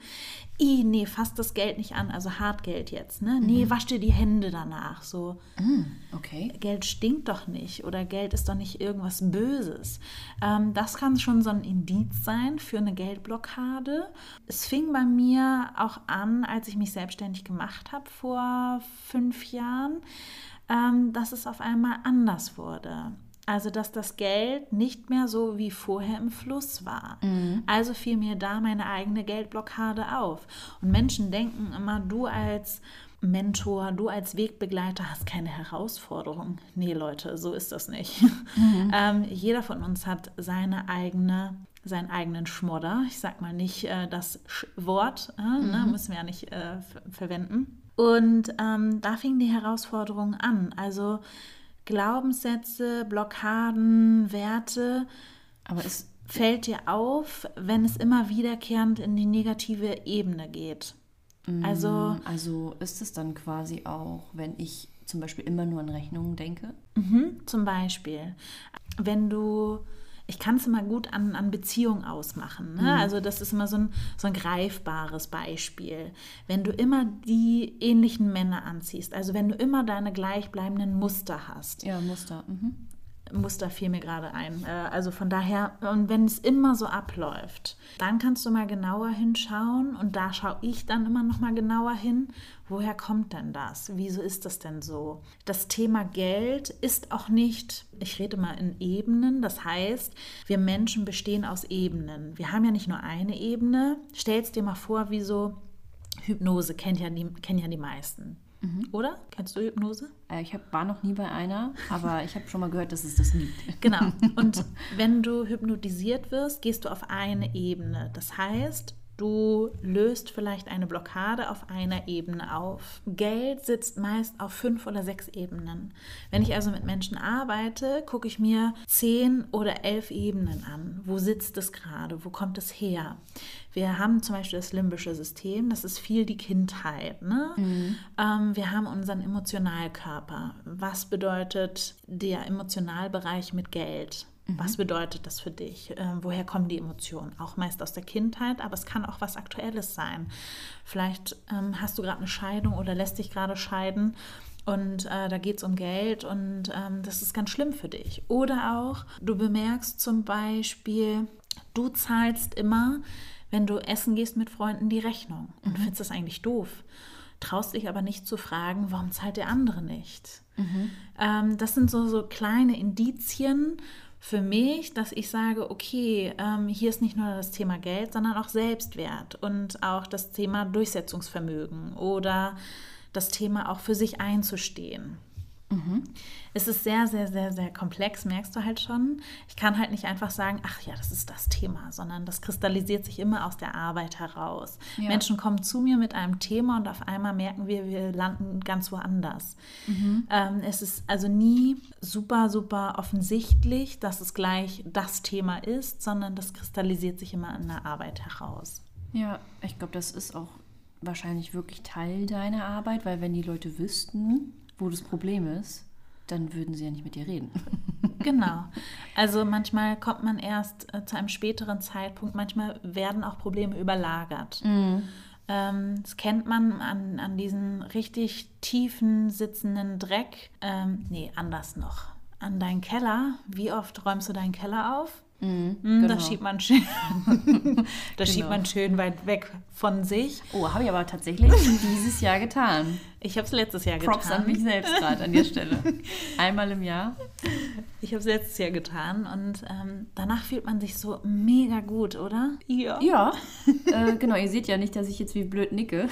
i, nee, fass das Geld nicht an, also Hartgeld jetzt, ne? Nee, mhm. wasch dir die Hände danach. So, mhm, okay. Geld stinkt doch nicht oder Geld ist doch nicht irgendwas Böses. Ähm, das kann schon so ein Indiz sein für eine Geldblockade. Es fing bei mir auch an, als ich mich selbstständig gemacht habe vor fünf Jahren ähm, dass es auf einmal anders wurde. Also, dass das Geld nicht mehr so wie vorher im Fluss war. Mhm. Also fiel mir da meine eigene Geldblockade auf. Und Menschen denken immer, du als Mentor, du als Wegbegleiter hast keine Herausforderung. Nee, Leute, so ist das nicht. Mhm. ähm, jeder von uns hat seine eigene, seinen eigenen Schmodder. Ich sag mal nicht äh, das Sch Wort, äh, ne, mhm. ne, müssen wir ja nicht äh, verwenden. Und ähm, da fing die Herausforderung an. Also Glaubenssätze, Blockaden, Werte. Aber es fällt dir auf, wenn es immer wiederkehrend in die negative Ebene geht. Also, mm, also ist es dann quasi auch, wenn ich zum Beispiel immer nur an Rechnungen denke? Mhm, zum Beispiel. Wenn du ich kann es immer gut an, an Beziehungen ausmachen. Ne? Mhm. Also das ist immer so ein, so ein greifbares Beispiel. Wenn du immer die ähnlichen Männer anziehst, also wenn du immer deine gleichbleibenden Muster hast. Ja, Muster. Mhm. Muster fiel mir gerade ein. Äh, also von daher, und wenn es immer so abläuft, dann kannst du mal genauer hinschauen und da schaue ich dann immer noch mal genauer hin, woher kommt denn das? Wieso ist das denn so? Das Thema Geld ist auch nicht, ich rede mal in Ebenen, das heißt, wir Menschen bestehen aus Ebenen. Wir haben ja nicht nur eine Ebene. Stellst dir mal vor, wie so Hypnose kennt ja die, kennen ja die meisten. Mhm. Oder? Kennst du Hypnose? Äh, ich hab, war noch nie bei einer, aber ich habe schon mal gehört, dass es das gibt. Genau. Und wenn du hypnotisiert wirst, gehst du auf eine Ebene. Das heißt, Du löst vielleicht eine Blockade auf einer Ebene auf. Geld sitzt meist auf fünf oder sechs Ebenen. Wenn ich also mit Menschen arbeite, gucke ich mir zehn oder elf Ebenen an. Wo sitzt es gerade? Wo kommt es her? Wir haben zum Beispiel das limbische System, das ist viel die Kindheit. Ne? Mhm. Ähm, wir haben unseren Emotionalkörper. Was bedeutet der Emotionalbereich mit Geld? Was mhm. bedeutet das für dich? Äh, woher kommen die Emotionen? Auch meist aus der Kindheit, aber es kann auch was Aktuelles sein. Vielleicht ähm, hast du gerade eine Scheidung oder lässt dich gerade scheiden und äh, da geht es um Geld und ähm, das ist ganz schlimm für dich. Oder auch, du bemerkst zum Beispiel, du zahlst immer, wenn du essen gehst mit Freunden, die Rechnung und mhm. findest das eigentlich doof. Traust dich aber nicht zu fragen, warum zahlt der andere nicht? Mhm. Ähm, das sind so, so kleine Indizien, für mich, dass ich sage, okay, ähm, hier ist nicht nur das Thema Geld, sondern auch Selbstwert und auch das Thema Durchsetzungsvermögen oder das Thema auch für sich einzustehen. Mhm. Es ist sehr, sehr, sehr, sehr komplex, merkst du halt schon. Ich kann halt nicht einfach sagen, ach ja, das ist das Thema, sondern das kristallisiert sich immer aus der Arbeit heraus. Ja. Menschen kommen zu mir mit einem Thema und auf einmal merken wir, wir landen ganz woanders. Mhm. Ähm, es ist also nie super, super offensichtlich, dass es gleich das Thema ist, sondern das kristallisiert sich immer in der Arbeit heraus. Ja, ich glaube, das ist auch wahrscheinlich wirklich Teil deiner Arbeit, weil wenn die Leute wüssten, wo das Problem ist, dann würden sie ja nicht mit dir reden. Genau. Also manchmal kommt man erst äh, zu einem späteren Zeitpunkt, manchmal werden auch Probleme überlagert. Mhm. Ähm, das kennt man an, an diesen richtig tiefen sitzenden Dreck. Ähm, nee, anders noch. An deinen Keller. Wie oft räumst du deinen Keller auf? Mhm, genau. Das schiebt man schön, das genau. schiebt man schön weit weg von sich. Oh, habe ich aber tatsächlich dieses Jahr getan. Ich habe es letztes Jahr Props getan. Props an mich selbst gerade an der Stelle. Einmal im Jahr. Ich habe es letztes Jahr getan und ähm, danach fühlt man sich so mega gut, oder? Ja. Ja, äh, genau. Ihr seht ja nicht, dass ich jetzt wie blöd nicke.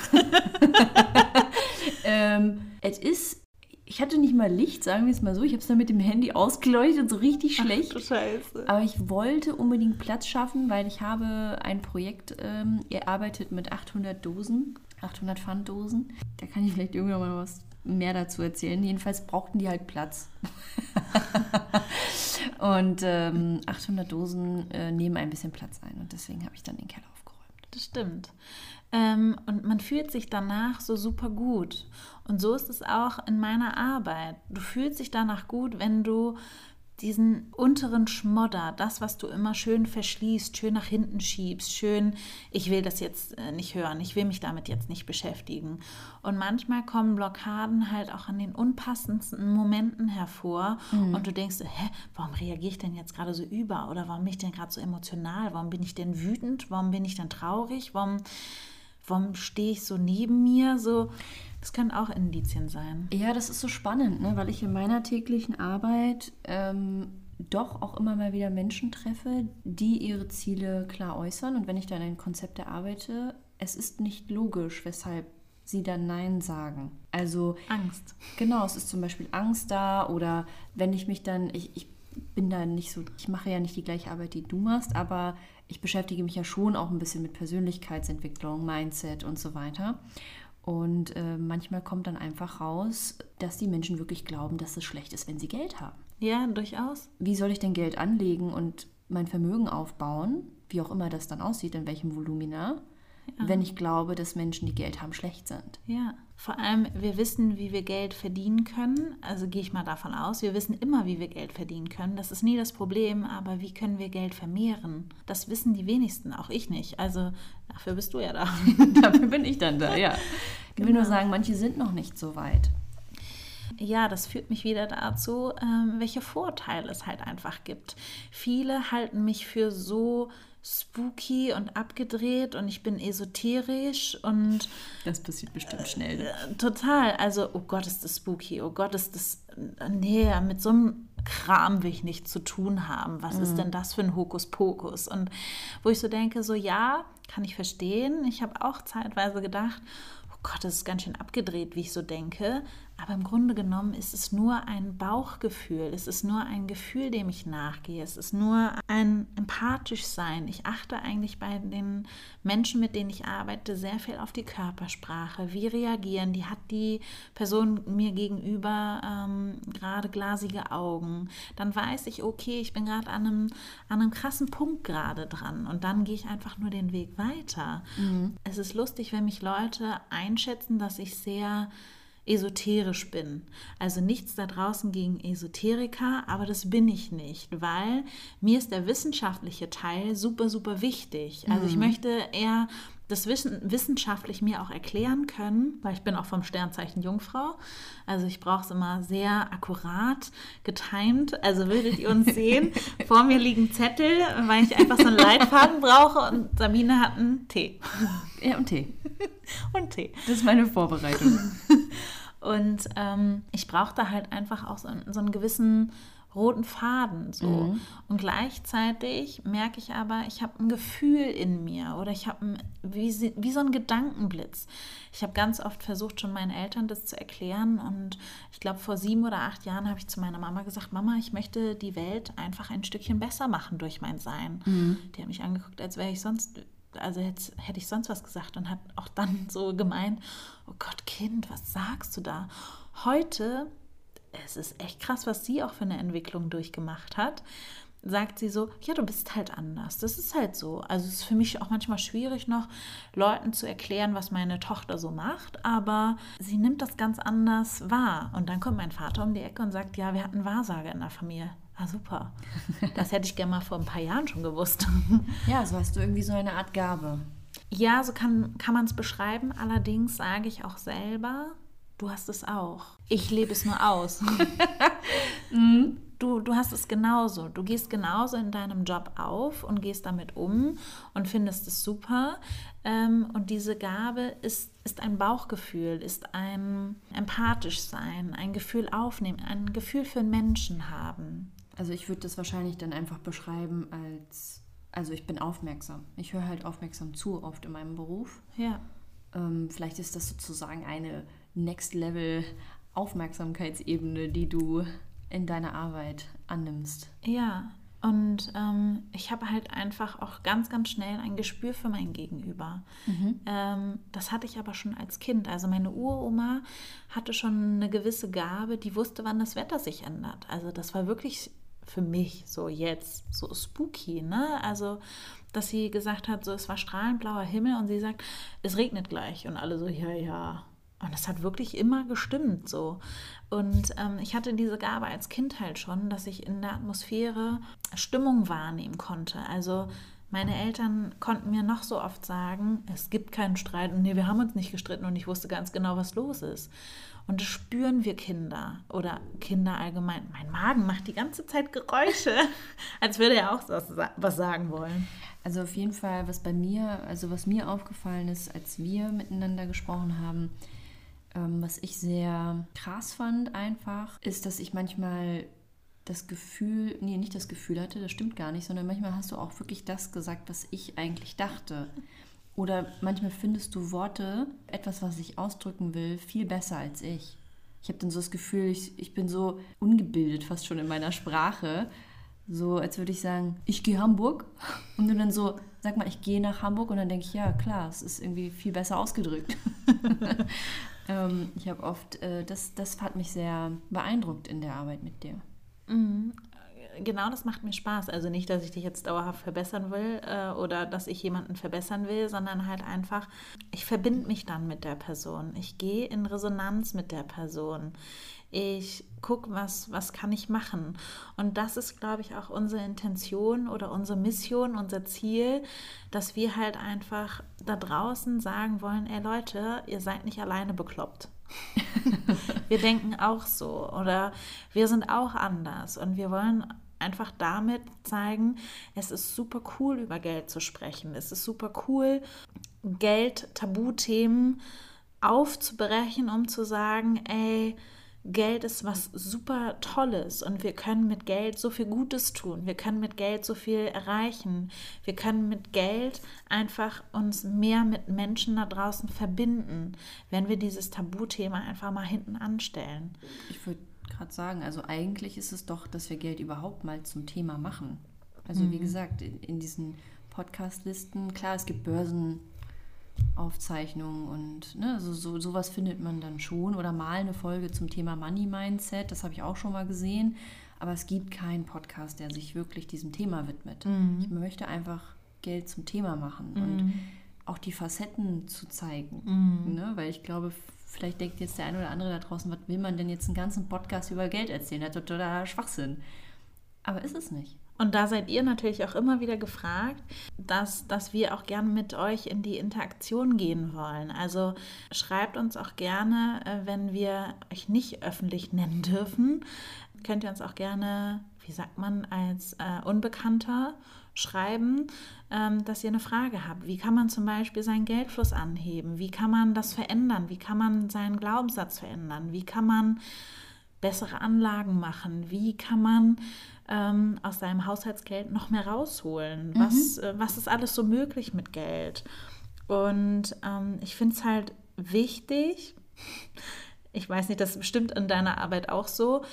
ähm, es ist ich hatte nicht mal Licht, sagen wir es mal so. Ich habe es dann mit dem Handy ausgeleuchtet, so richtig schlecht. Ach, Scheiße. Aber ich wollte unbedingt Platz schaffen, weil ich habe ein Projekt ähm, erarbeitet mit 800 Dosen, 800 Pfanddosen. Da kann ich vielleicht irgendwann mal was mehr dazu erzählen. Jedenfalls brauchten die halt Platz. und ähm, 800 Dosen äh, nehmen ein bisschen Platz ein und deswegen habe ich dann den Keller aufgeräumt. Das stimmt. Ähm, und man fühlt sich danach so super gut. Und so ist es auch in meiner Arbeit. Du fühlst dich danach gut, wenn du diesen unteren Schmodder, das, was du immer schön verschließt, schön nach hinten schiebst, schön, ich will das jetzt äh, nicht hören, ich will mich damit jetzt nicht beschäftigen. Und manchmal kommen Blockaden halt auch an den unpassendsten Momenten hervor mhm. und du denkst, hä, warum reagiere ich denn jetzt gerade so über oder warum bin ich denn gerade so emotional, warum bin ich denn wütend, warum bin ich denn traurig, warum warum stehe ich so neben mir? So, das können auch Indizien sein. Ja, das ist so spannend, ne? weil ich in meiner täglichen Arbeit ähm, doch auch immer mal wieder Menschen treffe, die ihre Ziele klar äußern. Und wenn ich dann ein Konzept erarbeite, es ist nicht logisch, weshalb sie dann Nein sagen. Also Angst. Genau, es ist zum Beispiel Angst da oder wenn ich mich dann, ich, ich bin da nicht so, ich mache ja nicht die gleiche Arbeit, die du machst, aber ich beschäftige mich ja schon auch ein bisschen mit Persönlichkeitsentwicklung, Mindset und so weiter. Und äh, manchmal kommt dann einfach raus, dass die Menschen wirklich glauben, dass es schlecht ist, wenn sie Geld haben. Ja, durchaus. Wie soll ich denn Geld anlegen und mein Vermögen aufbauen, wie auch immer das dann aussieht, in welchem Volumina, ja. wenn ich glaube, dass Menschen, die Geld haben, schlecht sind? Ja. Vor allem, wir wissen, wie wir Geld verdienen können. Also gehe ich mal davon aus, wir wissen immer, wie wir Geld verdienen können. Das ist nie das Problem, aber wie können wir Geld vermehren? Das wissen die wenigsten, auch ich nicht. Also dafür bist du ja da. dafür bin ich dann da, ja. Ich will nur genau. sagen, manche sind noch nicht so weit. Ja, das führt mich wieder dazu, ähm, welche Vorteile es halt einfach gibt. Viele halten mich für so spooky und abgedreht und ich bin esoterisch und. Das passiert bestimmt schnell. Äh, total. Also, oh Gott, ist das spooky. Oh Gott, ist das. Nee, mit so einem Kram will ich nichts zu tun haben. Was mhm. ist denn das für ein Hokuspokus? Und wo ich so denke, so ja, kann ich verstehen. Ich habe auch zeitweise gedacht, oh Gott, das ist ganz schön abgedreht, wie ich so denke. Aber im Grunde genommen ist es nur ein Bauchgefühl, es ist nur ein Gefühl, dem ich nachgehe, es ist nur ein empathisch sein. Ich achte eigentlich bei den Menschen, mit denen ich arbeite, sehr viel auf die Körpersprache. Wie reagieren die? Hat die Person mir gegenüber ähm, gerade glasige Augen? Dann weiß ich, okay, ich bin gerade an einem, an einem krassen Punkt gerade dran und dann gehe ich einfach nur den Weg weiter. Mhm. Es ist lustig, wenn mich Leute einschätzen, dass ich sehr esoterisch bin. Also nichts da draußen gegen Esoteriker, aber das bin ich nicht, weil mir ist der wissenschaftliche Teil super, super wichtig. Also ich mhm. möchte eher das Wissen, wissenschaftlich mir auch erklären können, weil ich bin auch vom Sternzeichen Jungfrau. Also ich brauche es immer sehr akkurat, getimt. Also würdet ihr uns sehen, vor mir liegen Zettel, weil ich einfach so einen Leitfaden brauche und Sabine hat einen Tee. Ja, und Tee. und Tee. Das ist meine Vorbereitung. und ähm, ich brauchte halt einfach auch so, so einen gewissen roten Faden so. Mhm. Und gleichzeitig merke ich aber, ich habe ein Gefühl in mir oder ich habe wie, wie so ein Gedankenblitz. Ich habe ganz oft versucht, schon meinen Eltern das zu erklären und ich glaube, vor sieben oder acht Jahren habe ich zu meiner Mama gesagt, Mama, ich möchte die Welt einfach ein Stückchen besser machen durch mein Sein. Mhm. Die hat mich angeguckt, als wäre ich sonst also jetzt hätte ich sonst was gesagt und hat auch dann so gemeint, oh Gott, Kind, was sagst du da? Heute es ist echt krass, was sie auch für eine Entwicklung durchgemacht hat, sagt sie so, ja, du bist halt anders. Das ist halt so. Also es ist für mich auch manchmal schwierig noch, Leuten zu erklären, was meine Tochter so macht, aber sie nimmt das ganz anders wahr. Und dann kommt mein Vater um die Ecke und sagt, ja, wir hatten Wahrsager in der Familie. Ah, super. Das hätte ich gerne mal vor ein paar Jahren schon gewusst. Ja, so hast du irgendwie so eine Art Gabe. Ja, so kann, kann man es beschreiben. Allerdings sage ich auch selber, Du hast es auch. Ich lebe es nur aus. Mhm. du, du hast es genauso. Du gehst genauso in deinem Job auf und gehst damit um und findest es super. Ähm, und diese Gabe ist, ist ein Bauchgefühl, ist ein empathisch sein, ein Gefühl aufnehmen, ein Gefühl für Menschen haben. Also ich würde das wahrscheinlich dann einfach beschreiben als, also ich bin aufmerksam. Ich höre halt aufmerksam zu oft in meinem Beruf. Ja. Ähm, vielleicht ist das sozusagen eine Next Level Aufmerksamkeitsebene, die du in deiner Arbeit annimmst. Ja, und ähm, ich habe halt einfach auch ganz, ganz schnell ein Gespür für mein Gegenüber. Mhm. Ähm, das hatte ich aber schon als Kind. Also meine Uroma hatte schon eine gewisse Gabe, die wusste, wann das Wetter sich ändert. Also das war wirklich für mich so jetzt so spooky, ne? Also dass sie gesagt hat, so es war strahlend blauer Himmel und sie sagt, es regnet gleich und alle so ja ja und das hat wirklich immer gestimmt so. Und ähm, ich hatte diese Gabe als Kind halt schon, dass ich in der Atmosphäre Stimmung wahrnehmen konnte. Also meine Eltern konnten mir noch so oft sagen, es gibt keinen Streit und nee, wir haben uns nicht gestritten und ich wusste ganz genau, was los ist. Und das spüren wir Kinder oder Kinder allgemein. Mein Magen macht die ganze Zeit Geräusche, als würde er auch was sagen wollen. Also auf jeden Fall, was bei mir, also was mir aufgefallen ist, als wir miteinander gesprochen haben, ähm, was ich sehr krass fand einfach, ist, dass ich manchmal das Gefühl, nee, nicht das Gefühl hatte, das stimmt gar nicht, sondern manchmal hast du auch wirklich das gesagt, was ich eigentlich dachte. Oder manchmal findest du Worte, etwas, was ich ausdrücken will, viel besser als ich. Ich habe dann so das Gefühl, ich, ich bin so ungebildet fast schon in meiner Sprache. So, als würde ich sagen, ich gehe Hamburg. Und dann so, sag mal, ich gehe nach Hamburg. Und dann denke ich, ja, klar, es ist irgendwie viel besser ausgedrückt. Ähm, ich habe oft, äh, das, das hat mich sehr beeindruckt in der Arbeit mit dir. Mhm. Genau das macht mir Spaß. Also nicht, dass ich dich jetzt dauerhaft verbessern will äh, oder dass ich jemanden verbessern will, sondern halt einfach, ich verbinde mich dann mit der Person. Ich gehe in Resonanz mit der Person. Ich gucke, was, was kann ich machen. Und das ist, glaube ich, auch unsere Intention oder unsere Mission, unser Ziel, dass wir halt einfach da draußen sagen wollen, ey Leute, ihr seid nicht alleine bekloppt. wir denken auch so oder wir sind auch anders und wir wollen einfach damit zeigen, es ist super cool, über Geld zu sprechen. Es ist super cool, Geld, Tabuthemen aufzubrechen, um zu sagen, ey, Geld ist was super Tolles und wir können mit Geld so viel Gutes tun. Wir können mit Geld so viel erreichen. Wir können mit Geld einfach uns mehr mit Menschen da draußen verbinden, wenn wir dieses Tabuthema einfach mal hinten anstellen. Ich würde gerade sagen, also eigentlich ist es doch, dass wir Geld überhaupt mal zum Thema machen. Also mhm. wie gesagt, in, in diesen Podcast-Listen, klar, es gibt Börsen. Aufzeichnungen und ne, also so, sowas findet man dann schon. Oder mal eine Folge zum Thema Money Mindset, das habe ich auch schon mal gesehen. Aber es gibt keinen Podcast, der sich wirklich diesem Thema widmet. Mhm. Ich möchte einfach Geld zum Thema machen mhm. und auch die Facetten zu zeigen. Mhm. Ne? Weil ich glaube, vielleicht denkt jetzt der eine oder andere da draußen, was will man denn jetzt einen ganzen Podcast über Geld erzählen? Das ist totaler Schwachsinn. Aber ist es nicht. Und da seid ihr natürlich auch immer wieder gefragt, dass, dass wir auch gerne mit euch in die Interaktion gehen wollen. Also schreibt uns auch gerne, äh, wenn wir euch nicht öffentlich nennen dürfen, könnt ihr uns auch gerne, wie sagt man, als äh, Unbekannter schreiben, ähm, dass ihr eine Frage habt. Wie kann man zum Beispiel seinen Geldfluss anheben? Wie kann man das verändern? Wie kann man seinen Glaubenssatz verändern? Wie kann man bessere Anlagen machen? Wie kann man ähm, aus seinem Haushaltsgeld noch mehr rausholen? Mhm. Was, äh, was ist alles so möglich mit Geld? Und ähm, ich finde es halt wichtig, ich weiß nicht, das ist bestimmt in deiner Arbeit auch so,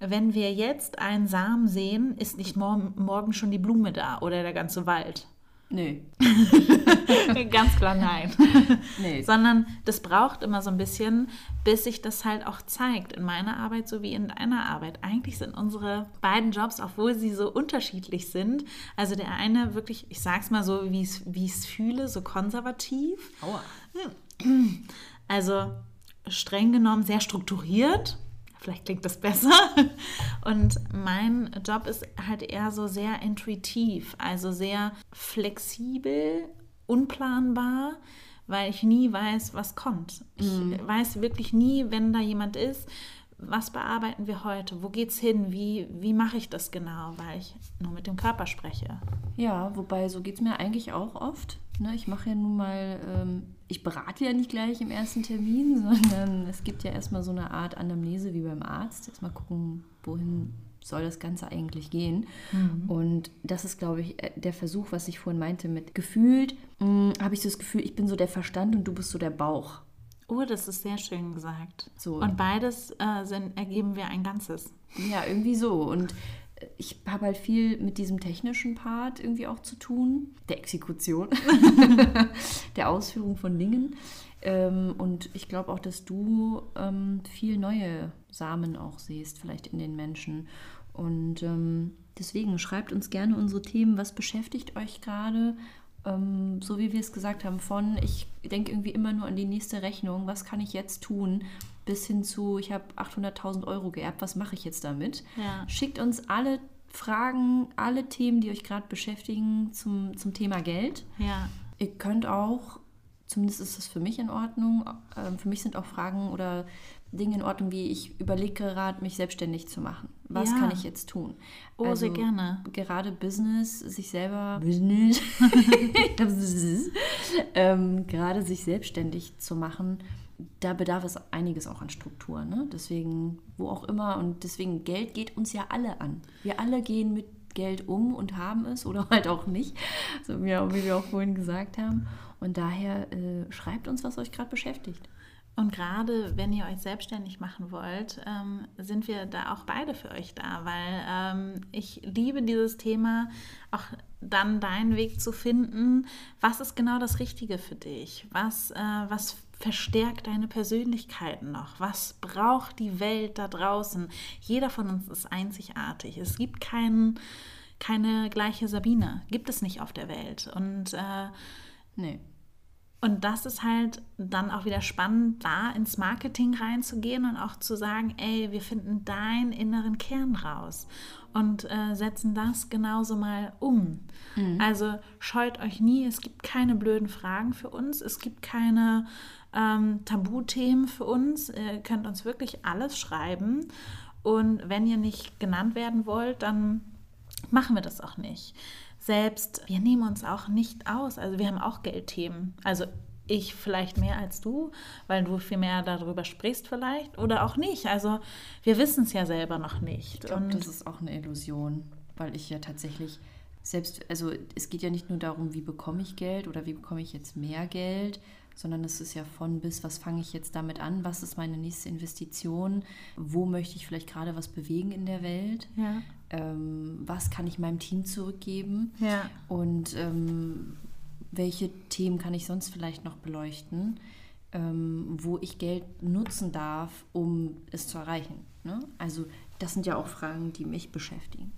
wenn wir jetzt einen Samen sehen, ist nicht morgen, morgen schon die Blume da oder der ganze Wald. Nö. Ganz klar nein. Nee. Sondern das braucht immer so ein bisschen, bis sich das halt auch zeigt in meiner Arbeit sowie in deiner Arbeit. Eigentlich sind unsere beiden Jobs, obwohl sie so unterschiedlich sind, also der eine wirklich, ich sag's mal so, wie ich es fühle, so konservativ. Aua. Also streng genommen sehr strukturiert Vielleicht klingt das besser. Und mein Job ist halt eher so sehr intuitiv, also sehr flexibel, unplanbar, weil ich nie weiß, was kommt. Ich mhm. weiß wirklich nie, wenn da jemand ist, was bearbeiten wir heute? Wo geht's hin? Wie, wie mache ich das genau? Weil ich nur mit dem Körper spreche. Ja, wobei so geht es mir eigentlich auch oft. Ne? Ich mache ja nun mal, ähm, ich berate ja nicht gleich im ersten Termin, sondern es gibt ja erstmal so eine Art Anamnese wie beim Arzt. Jetzt mal gucken, wohin soll das Ganze eigentlich gehen. Mhm. Und das ist, glaube ich, äh, der Versuch, was ich vorhin meinte, mit gefühlt, hm, habe ich so das Gefühl, ich bin so der Verstand und du bist so der Bauch. Oh, das ist sehr schön gesagt. So. Und beides äh, sind, ergeben wir ein Ganzes. Ja, irgendwie so. Und ich habe halt viel mit diesem technischen Part irgendwie auch zu tun, der Exekution, der Ausführung von Dingen. Ähm, und ich glaube auch, dass du ähm, viel neue Samen auch siehst, vielleicht in den Menschen. Und ähm, deswegen schreibt uns gerne unsere Themen. Was beschäftigt euch gerade? Ähm, so wie wir es gesagt haben, von ich denke irgendwie immer nur an die nächste Rechnung, was kann ich jetzt tun, bis hin zu, ich habe 800.000 Euro geerbt, was mache ich jetzt damit? Ja. Schickt uns alle Fragen, alle Themen, die euch gerade beschäftigen zum, zum Thema Geld. Ja. Ihr könnt auch, zumindest ist das für mich in Ordnung, äh, für mich sind auch Fragen oder Dinge in Ordnung, wie ich überlege gerade, mich selbstständig zu machen. Was ja. kann ich jetzt tun? Oh, also, sehr gerne. Gerade Business, sich selber Business, ähm, gerade sich selbstständig zu machen, da bedarf es einiges auch an Struktur. Ne? Deswegen, wo auch immer, und deswegen, Geld geht uns ja alle an. Wir alle gehen mit Geld um und haben es oder halt auch nicht, so wie wir auch vorhin gesagt haben. Und daher äh, schreibt uns, was euch gerade beschäftigt. Und gerade wenn ihr euch selbstständig machen wollt, ähm, sind wir da auch beide für euch da, weil ähm, ich liebe dieses Thema, auch dann deinen Weg zu finden. Was ist genau das Richtige für dich? Was, äh, was verstärkt deine Persönlichkeiten noch? Was braucht die Welt da draußen? Jeder von uns ist einzigartig. Es gibt keinen, keine gleiche Sabine. Gibt es nicht auf der Welt. Und äh, nee. Und das ist halt dann auch wieder spannend, da ins Marketing reinzugehen und auch zu sagen, ey, wir finden deinen inneren Kern raus und äh, setzen das genauso mal um. Mhm. Also scheut euch nie, es gibt keine blöden Fragen für uns, es gibt keine ähm, Tabuthemen für uns. Ihr könnt uns wirklich alles schreiben. Und wenn ihr nicht genannt werden wollt, dann machen wir das auch nicht selbst, wir nehmen uns auch nicht aus. Also wir haben auch Geldthemen. Also ich vielleicht mehr als du, weil du viel mehr darüber sprichst vielleicht oder auch nicht. Also wir wissen es ja selber noch nicht. Ich glaube, das ist auch eine Illusion, weil ich ja tatsächlich selbst, also es geht ja nicht nur darum, wie bekomme ich Geld oder wie bekomme ich jetzt mehr Geld, sondern es ist ja von bis, was fange ich jetzt damit an, was ist meine nächste Investition, wo möchte ich vielleicht gerade was bewegen in der Welt, ja. Ähm, was kann ich meinem Team zurückgeben ja. und ähm, welche Themen kann ich sonst vielleicht noch beleuchten, ähm, wo ich Geld nutzen darf, um es zu erreichen. Ne? Also das sind ja auch Fragen, die mich beschäftigen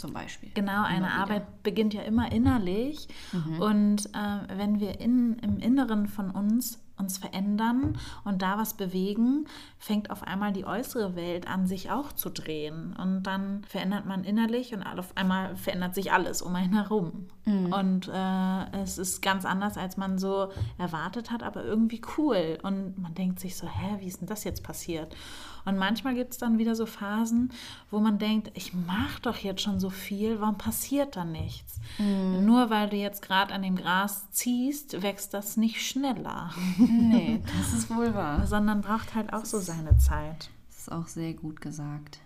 zum Beispiel. Genau, eine Arbeit beginnt ja immer innerlich. Mhm. Und äh, wenn wir in, im Inneren von uns uns verändern und da was bewegen, fängt auf einmal die äußere Welt an, sich auch zu drehen. Und dann verändert man innerlich und auf einmal verändert sich alles um einen herum. Mhm. Und äh, es ist ganz anders, als man so erwartet hat, aber irgendwie cool. Und man denkt sich so, hä, wie ist denn das jetzt passiert? Und manchmal gibt es dann wieder so Phasen, wo man denkt, ich mache doch jetzt schon so viel, warum passiert da nichts? Mhm. Nur weil du jetzt gerade an dem Gras ziehst, wächst das nicht schneller. Nee, das ist wohl wahr. Sondern braucht halt auch so seine Zeit. Das ist auch sehr gut gesagt.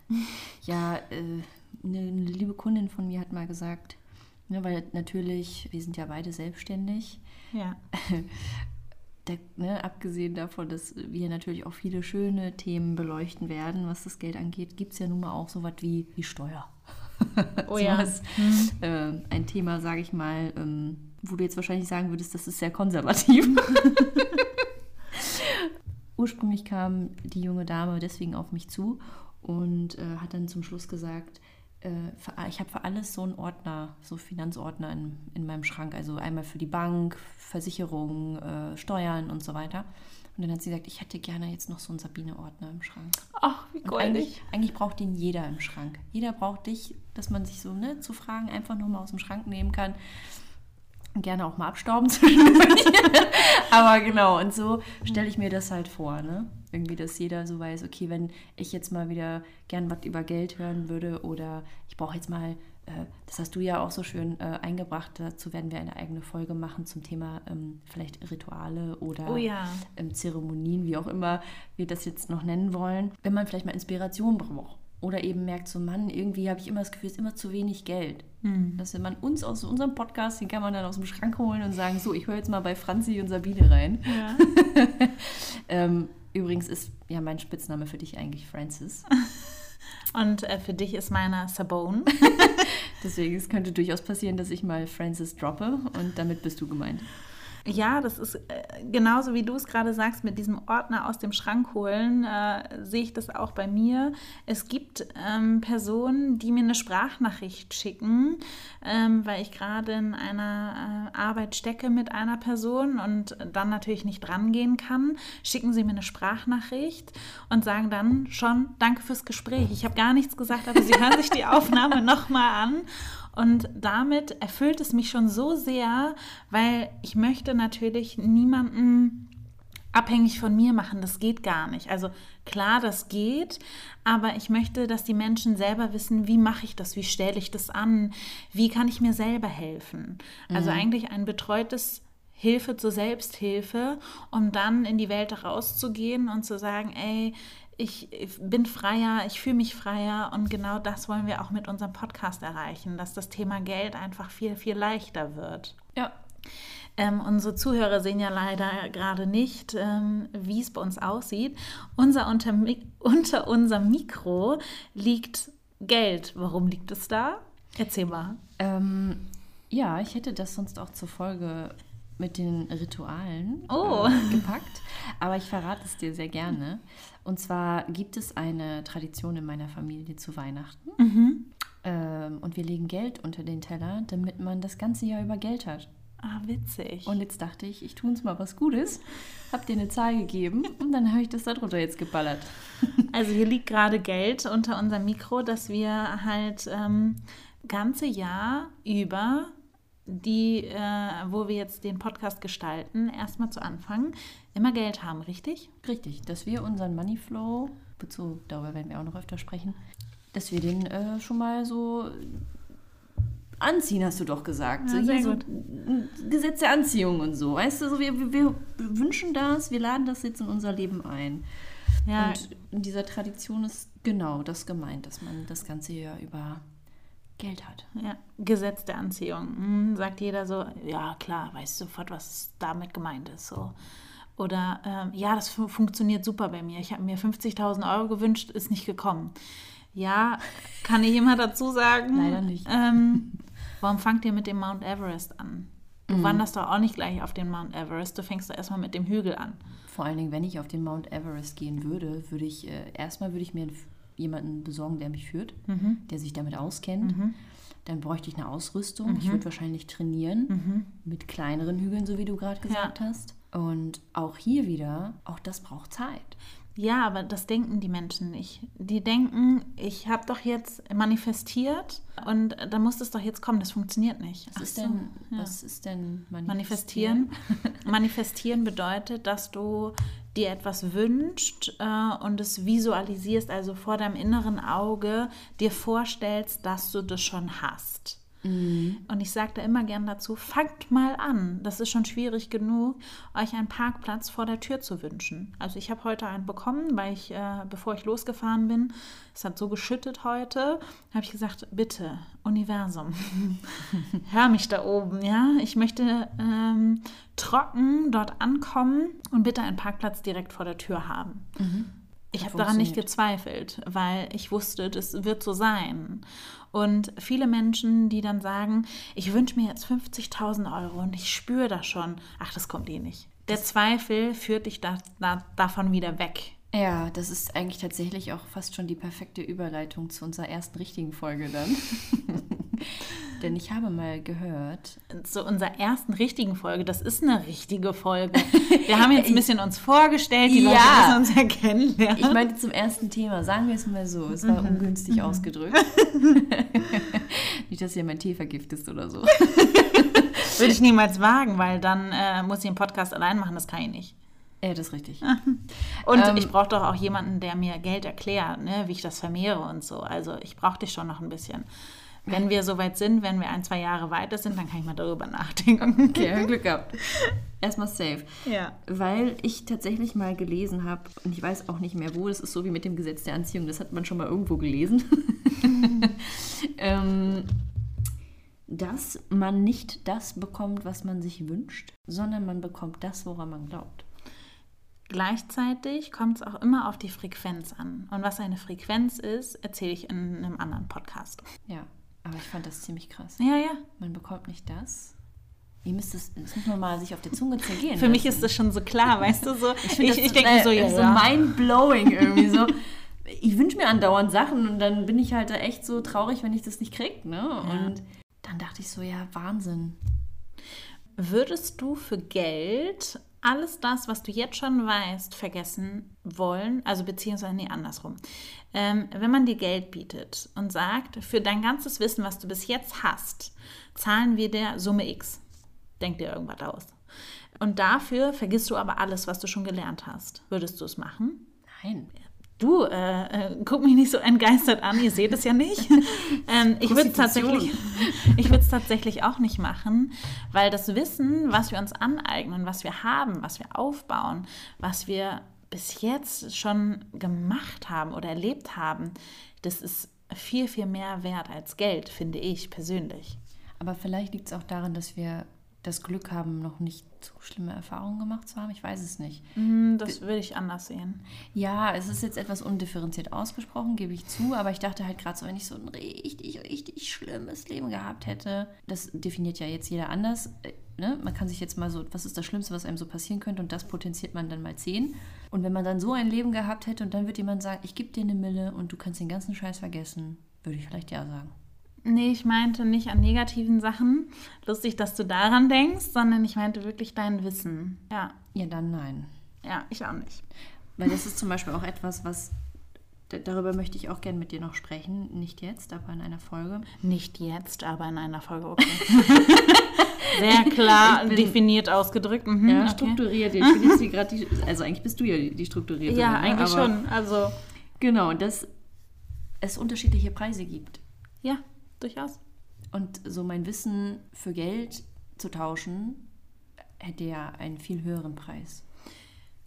Ja, äh, eine liebe Kundin von mir hat mal gesagt, ne, weil natürlich, wir sind ja beide selbstständig. Ja. der, ne, abgesehen davon, dass wir natürlich auch viele schöne Themen beleuchten werden, was das Geld angeht, gibt es ja nun mal auch so was wie, wie Steuer. Oh ja. Was, hm. äh, ein Thema, sage ich mal, ähm, wo du jetzt wahrscheinlich sagen würdest, das ist sehr konservativ. Ursprünglich kam die junge Dame deswegen auf mich zu und äh, hat dann zum Schluss gesagt, ich habe für alles so einen Ordner, so Finanzordner in, in meinem Schrank. Also einmal für die Bank, Versicherungen, äh, Steuern und so weiter. Und dann hat sie gesagt, ich hätte gerne jetzt noch so einen Sabine-Ordner im Schrank. Ach, wie goldig. Eigentlich, eigentlich, braucht den jeder im Schrank. Jeder braucht dich, dass man sich so ne, zu Fragen einfach nochmal aus dem Schrank nehmen kann gerne auch mal abstauben zwischendurch. Aber genau, und so stelle ich mir das halt vor, ne? Irgendwie, dass jeder so weiß, okay, wenn ich jetzt mal wieder gern was über Geld hören würde oder ich brauche jetzt mal, äh, das hast du ja auch so schön äh, eingebracht, dazu werden wir eine eigene Folge machen zum Thema ähm, vielleicht Rituale oder oh ja. ähm, Zeremonien, wie auch immer wir das jetzt noch nennen wollen. Wenn man vielleicht mal Inspiration braucht oder eben merkt, so Mann, irgendwie habe ich immer das Gefühl, es ist immer zu wenig Geld. Mhm. Dass wenn man uns aus unserem Podcast, den kann man dann aus dem Schrank holen und sagen, so, ich höre jetzt mal bei Franzi und Sabine rein. Ja. ähm, übrigens ist ja mein Spitzname für dich eigentlich Francis. Und äh, für dich ist meiner Sabone. Deswegen, es könnte durchaus passieren, dass ich mal Francis droppe und damit bist du gemeint. Ja, das ist äh, genauso wie du es gerade sagst, mit diesem Ordner aus dem Schrank holen, äh, sehe ich das auch bei mir. Es gibt ähm, Personen, die mir eine Sprachnachricht schicken, ähm, weil ich gerade in einer äh, Arbeit stecke mit einer Person und dann natürlich nicht drangehen kann. Schicken sie mir eine Sprachnachricht und sagen dann schon, danke fürs Gespräch. Ich habe gar nichts gesagt, aber sie hören sich die Aufnahme nochmal an. Und damit erfüllt es mich schon so sehr, weil ich möchte natürlich niemanden abhängig von mir machen. Das geht gar nicht. Also klar, das geht, aber ich möchte, dass die Menschen selber wissen, wie mache ich das, wie stelle ich das an, wie kann ich mir selber helfen. Also mhm. eigentlich ein betreutes Hilfe zur Selbsthilfe, um dann in die Welt rauszugehen und zu sagen, ey, ich bin freier, ich fühle mich freier und genau das wollen wir auch mit unserem Podcast erreichen, dass das Thema Geld einfach viel, viel leichter wird. Ja. Ähm, unsere Zuhörer sehen ja leider gerade nicht, ähm, wie es bei uns aussieht. Unser unter, unter unserem Mikro liegt Geld. Warum liegt es da? Erzähl mal. Ähm, ja, ich hätte das sonst auch zur Folge mit den Ritualen oh. äh, gepackt, aber ich verrate es dir sehr gerne. Und zwar gibt es eine Tradition in meiner Familie zu Weihnachten. Mhm. Ähm, und wir legen Geld unter den Teller, damit man das ganze Jahr über Geld hat. Ah, witzig. Und jetzt dachte ich, ich tue uns mal was Gutes, hab dir eine Zahl gegeben und dann habe ich das darunter jetzt geballert. Also hier liegt gerade Geld unter unserem Mikro, dass wir halt ähm, ganze Jahr über die, äh, wo wir jetzt den Podcast gestalten, erstmal zu Anfang immer Geld haben, richtig? Richtig, dass wir unseren Moneyflow, wozu, darüber werden wir auch noch öfter sprechen, dass wir den äh, schon mal so Anziehen hast du doch gesagt. Ja, so, hier so Gesetz der Anziehung und so. Weißt du, so, wir, wir, wir wünschen das, wir laden das jetzt in unser Leben ein. Ja, Und in dieser Tradition ist genau das gemeint, dass man das ganze Jahr über Geld hat. ja. Gesetz der Anziehung. Hm, sagt jeder so, ja klar, weiß sofort, was damit gemeint ist. So. Oder ähm, ja, das fu funktioniert super bei mir. Ich habe mir 50.000 Euro gewünscht, ist nicht gekommen. Ja, kann ich immer dazu sagen. Leider nicht. Ähm, warum fangt ihr mit dem Mount Everest an? Du Mhm. wanderst doch auch nicht gleich auf den Mount Everest, du fängst doch erstmal mit dem Hügel an. Vor allen Dingen, wenn ich auf den Mount Everest gehen würde, würde ich äh, erstmal würde ich mir jemanden besorgen, der mich führt, der sich damit auskennt. Dann bräuchte ich eine Ausrüstung. Ich würde wahrscheinlich trainieren mit kleineren Hügeln, so wie du gerade gesagt hast. Und auch hier wieder, auch das braucht Zeit. Ja, aber das denken die Menschen nicht. Die denken, ich habe doch jetzt manifestiert und da muss es doch jetzt kommen. Das funktioniert nicht. Was Ach ist so, denn, ja. was ist denn Manifestieren. Manifestieren bedeutet, dass du dir etwas wünschst äh, und es visualisierst, also vor deinem inneren Auge dir vorstellst, dass du das schon hast. Und ich sage da immer gern dazu, fangt mal an. Das ist schon schwierig genug, euch einen Parkplatz vor der Tür zu wünschen. Also ich habe heute einen bekommen, weil ich, äh, bevor ich losgefahren bin, es hat so geschüttet heute, habe ich gesagt, bitte, Universum, hör mich da oben, ja. Ich möchte ähm, trocken dort ankommen und bitte einen Parkplatz direkt vor der Tür haben. Ich Hat habe daran nicht gezweifelt, weil ich wusste, das wird so sein. Und viele Menschen, die dann sagen, ich wünsche mir jetzt 50.000 Euro und ich spüre das schon, ach, das kommt eh nicht. Der Zweifel führt dich da, da, davon wieder weg. Ja, das ist eigentlich tatsächlich auch fast schon die perfekte Überleitung zu unserer ersten richtigen Folge dann. Denn ich habe mal gehört, Zu unserer ersten richtigen Folge, das ist eine richtige Folge. Wir haben jetzt ein bisschen uns vorgestellt, die Leute Ja. müssen uns ja kennenlernen. ich meinte zum ersten Thema, sagen wir es mal so, es war ungünstig ausgedrückt. Nicht, dass ihr mein Tee vergiftest oder so. Würde ich niemals wagen, weil dann äh, muss ich einen Podcast allein machen, das kann ich nicht. Ja, das ist richtig. Und Ähm, ich brauche doch auch jemanden, der mir Geld erklärt, ne, wie ich das vermehre und so. Also ich brauche dich schon noch ein bisschen. Wenn wir soweit sind, wenn wir ein, zwei Jahre weiter sind, dann kann ich mal darüber nachdenken. Okay, Glück gehabt. Erstmal safe. Ja. Weil ich tatsächlich mal gelesen habe, und ich weiß auch nicht mehr wo, das ist so wie mit dem Gesetz der Anziehung, das hat man schon mal irgendwo gelesen, ähm, dass man nicht das bekommt, was man sich wünscht, sondern man bekommt das, woran man glaubt. Gleichzeitig kommt es auch immer auf die Frequenz an. Und was eine Frequenz ist, erzähle ich in einem anderen Podcast. Ja, aber ich fand das ziemlich krass. Ja, ja. Man bekommt nicht das. Ihr müsst es, das muss man mal sich auf der Zunge zergehen. Für mich ist das schon so klar, weißt du, so. Ich, ich, das denke so, ja, so ja. mind-blowing irgendwie so. Ich wünsche mir andauernd Sachen und dann bin ich halt da echt so traurig, wenn ich das nicht krieg, ne? Und dann dachte ich so, ja, Wahnsinn. Würdest du für Geld alles das, was du jetzt schon weißt, vergessen wollen? Also beziehungsweise, nee, andersrum. Ähm, wenn man dir Geld bietet und sagt, für dein ganzes Wissen, was du bis jetzt hast, zahlen wir dir Summe X. Denk dir irgendwas aus. Und dafür vergisst du aber alles, was du schon gelernt hast. Würdest du es machen? Nein. Du, äh, äh, guck mich nicht so entgeistert an, ihr seht es ja nicht. ähm, ich würde es tatsächlich, ich würde es tatsächlich auch nicht machen, weil das Wissen, was wir uns aneignen, was wir haben, was wir aufbauen, was wir bis jetzt schon gemacht haben oder erlebt haben, das ist viel, viel mehr wert als Geld, finde ich persönlich. Aber vielleicht liegt es auch daran, dass wir das Glück haben, noch nicht so schlimme Erfahrungen gemacht zu haben. Ich weiß es nicht. Hm, Das würde ich anders sehen. Ja, es ist jetzt etwas undifferenziert ausgesprochen, gebe ich zu, aber ich dachte halt gerade so, wenn ich so ein richtig, richtig schlimmes Leben gehabt hätte, das definiert ja jetzt jeder anders. äh, Ne? Man kann sich jetzt mal so, was ist das Schlimmste, was einem so passieren könnte und das potenziert man dann mal zehn. Und wenn man dann so ein Leben gehabt hätte und dann wird jemand sagen, ich gebe dir eine Mille und du kannst den ganzen Scheiß vergessen, würde ich vielleicht ja sagen. Nee, ich meinte nicht an negativen Sachen. Lustig, dass du daran denkst, sondern ich meinte wirklich dein Wissen. Ja, Ja, dann nein. ja, ich auch nicht. Weil das ist zum Beispiel auch etwas, was, darüber möchte ich auch gerne mit dir noch sprechen. Nicht jetzt, aber in einer Folge. Nicht jetzt, aber in einer Folge, okay. Sehr klar bin- definiert ausgedrückt. Mhm, Ja, okay. strukturiert. Ich bin jetzt hier gerade die, also eigentlich bist du ja die, die strukturierte. Ja, ne? eigentlich schon. Also, Genau, dass es unterschiedliche Preise gibt. ja, durchaus. Und so mein Wissen für Geld zu tauschen, hätte ja einen viel höheren Preis.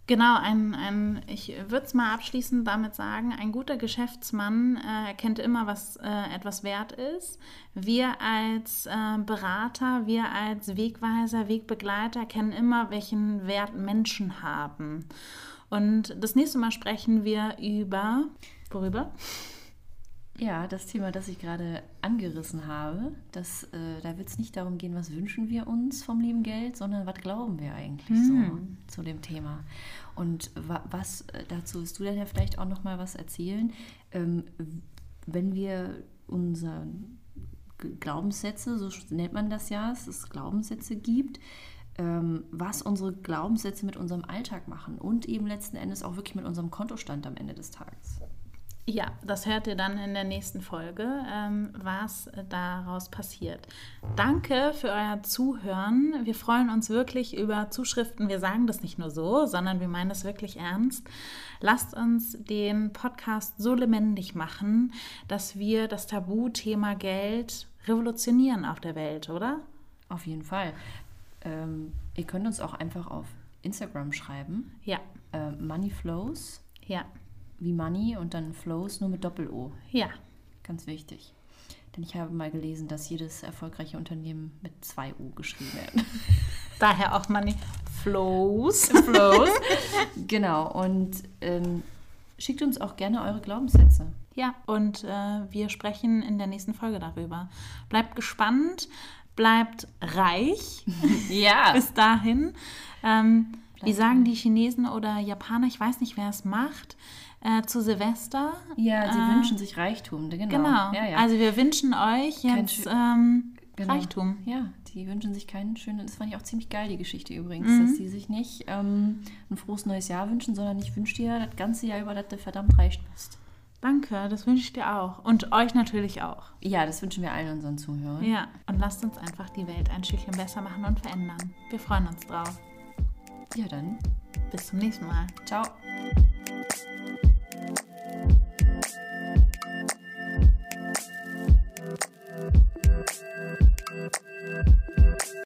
Genau, ein, ein, ich würde es mal abschließend damit sagen, ein guter Geschäftsmann äh, erkennt immer, was äh, etwas wert ist. Wir als äh, Berater, wir als Wegweiser, Wegbegleiter kennen immer, welchen Wert Menschen haben. Und das nächste Mal sprechen wir über, worüber? Ja, das Thema, das ich gerade angerissen habe, das, äh, da wird es nicht darum gehen, was wünschen wir uns vom lieben Geld, sondern was glauben wir eigentlich hm. so zu dem Thema. Und wa was äh, dazu wirst du dann ja vielleicht auch noch mal was erzählen, ähm, wenn wir unsere Glaubenssätze, so nennt man das ja, dass es Glaubenssätze gibt, ähm, was unsere Glaubenssätze mit unserem Alltag machen und eben letzten Endes auch wirklich mit unserem Kontostand am Ende des Tages. Ja, das hört ihr dann in der nächsten Folge, ähm, was daraus passiert. Danke für euer Zuhören. Wir freuen uns wirklich über Zuschriften. Wir sagen das nicht nur so, sondern wir meinen das wirklich ernst. Lasst uns den Podcast so lebendig machen, dass wir das Tabuthema Geld revolutionieren auf der Welt, oder? Auf jeden Fall. Ähm, ihr könnt uns auch einfach auf Instagram schreiben. Ja. Äh, Money Flows. Ja wie Money und dann Flows nur mit Doppel-O. Ja. Ganz wichtig. Denn ich habe mal gelesen, dass jedes erfolgreiche Unternehmen mit zwei O geschrieben wird. Daher auch Money Flows. Flows. genau. Und ähm, schickt uns auch gerne eure Glaubenssätze. Ja, und äh, wir sprechen in der nächsten Folge darüber. Bleibt gespannt, bleibt reich. ja. Bis dahin. Ähm, wie sagen die Chinesen oder Japaner, ich weiß nicht, wer es macht, äh, zu Silvester. Ja, sie äh, wünschen sich Reichtum, genau. Genau. Ja, ja. Also wir wünschen euch jetzt ähm, genau. Reichtum. Ja, die wünschen sich keinen schönen. Das fand ich auch ziemlich geil, die Geschichte übrigens, mhm. dass sie sich nicht ähm, ein frohes neues Jahr wünschen, sondern ich wünsche dir das ganze Jahr über, dass du verdammt reich bist. Danke, das wünsche ich dir auch. Und euch natürlich auch. Ja, das wünschen wir allen unseren Zuhörern. Ja, und lasst uns einfach die Welt ein Stückchen besser machen und verändern. Wir freuen uns drauf. Ja, dann. Bis zum nächsten Mal. Ciao.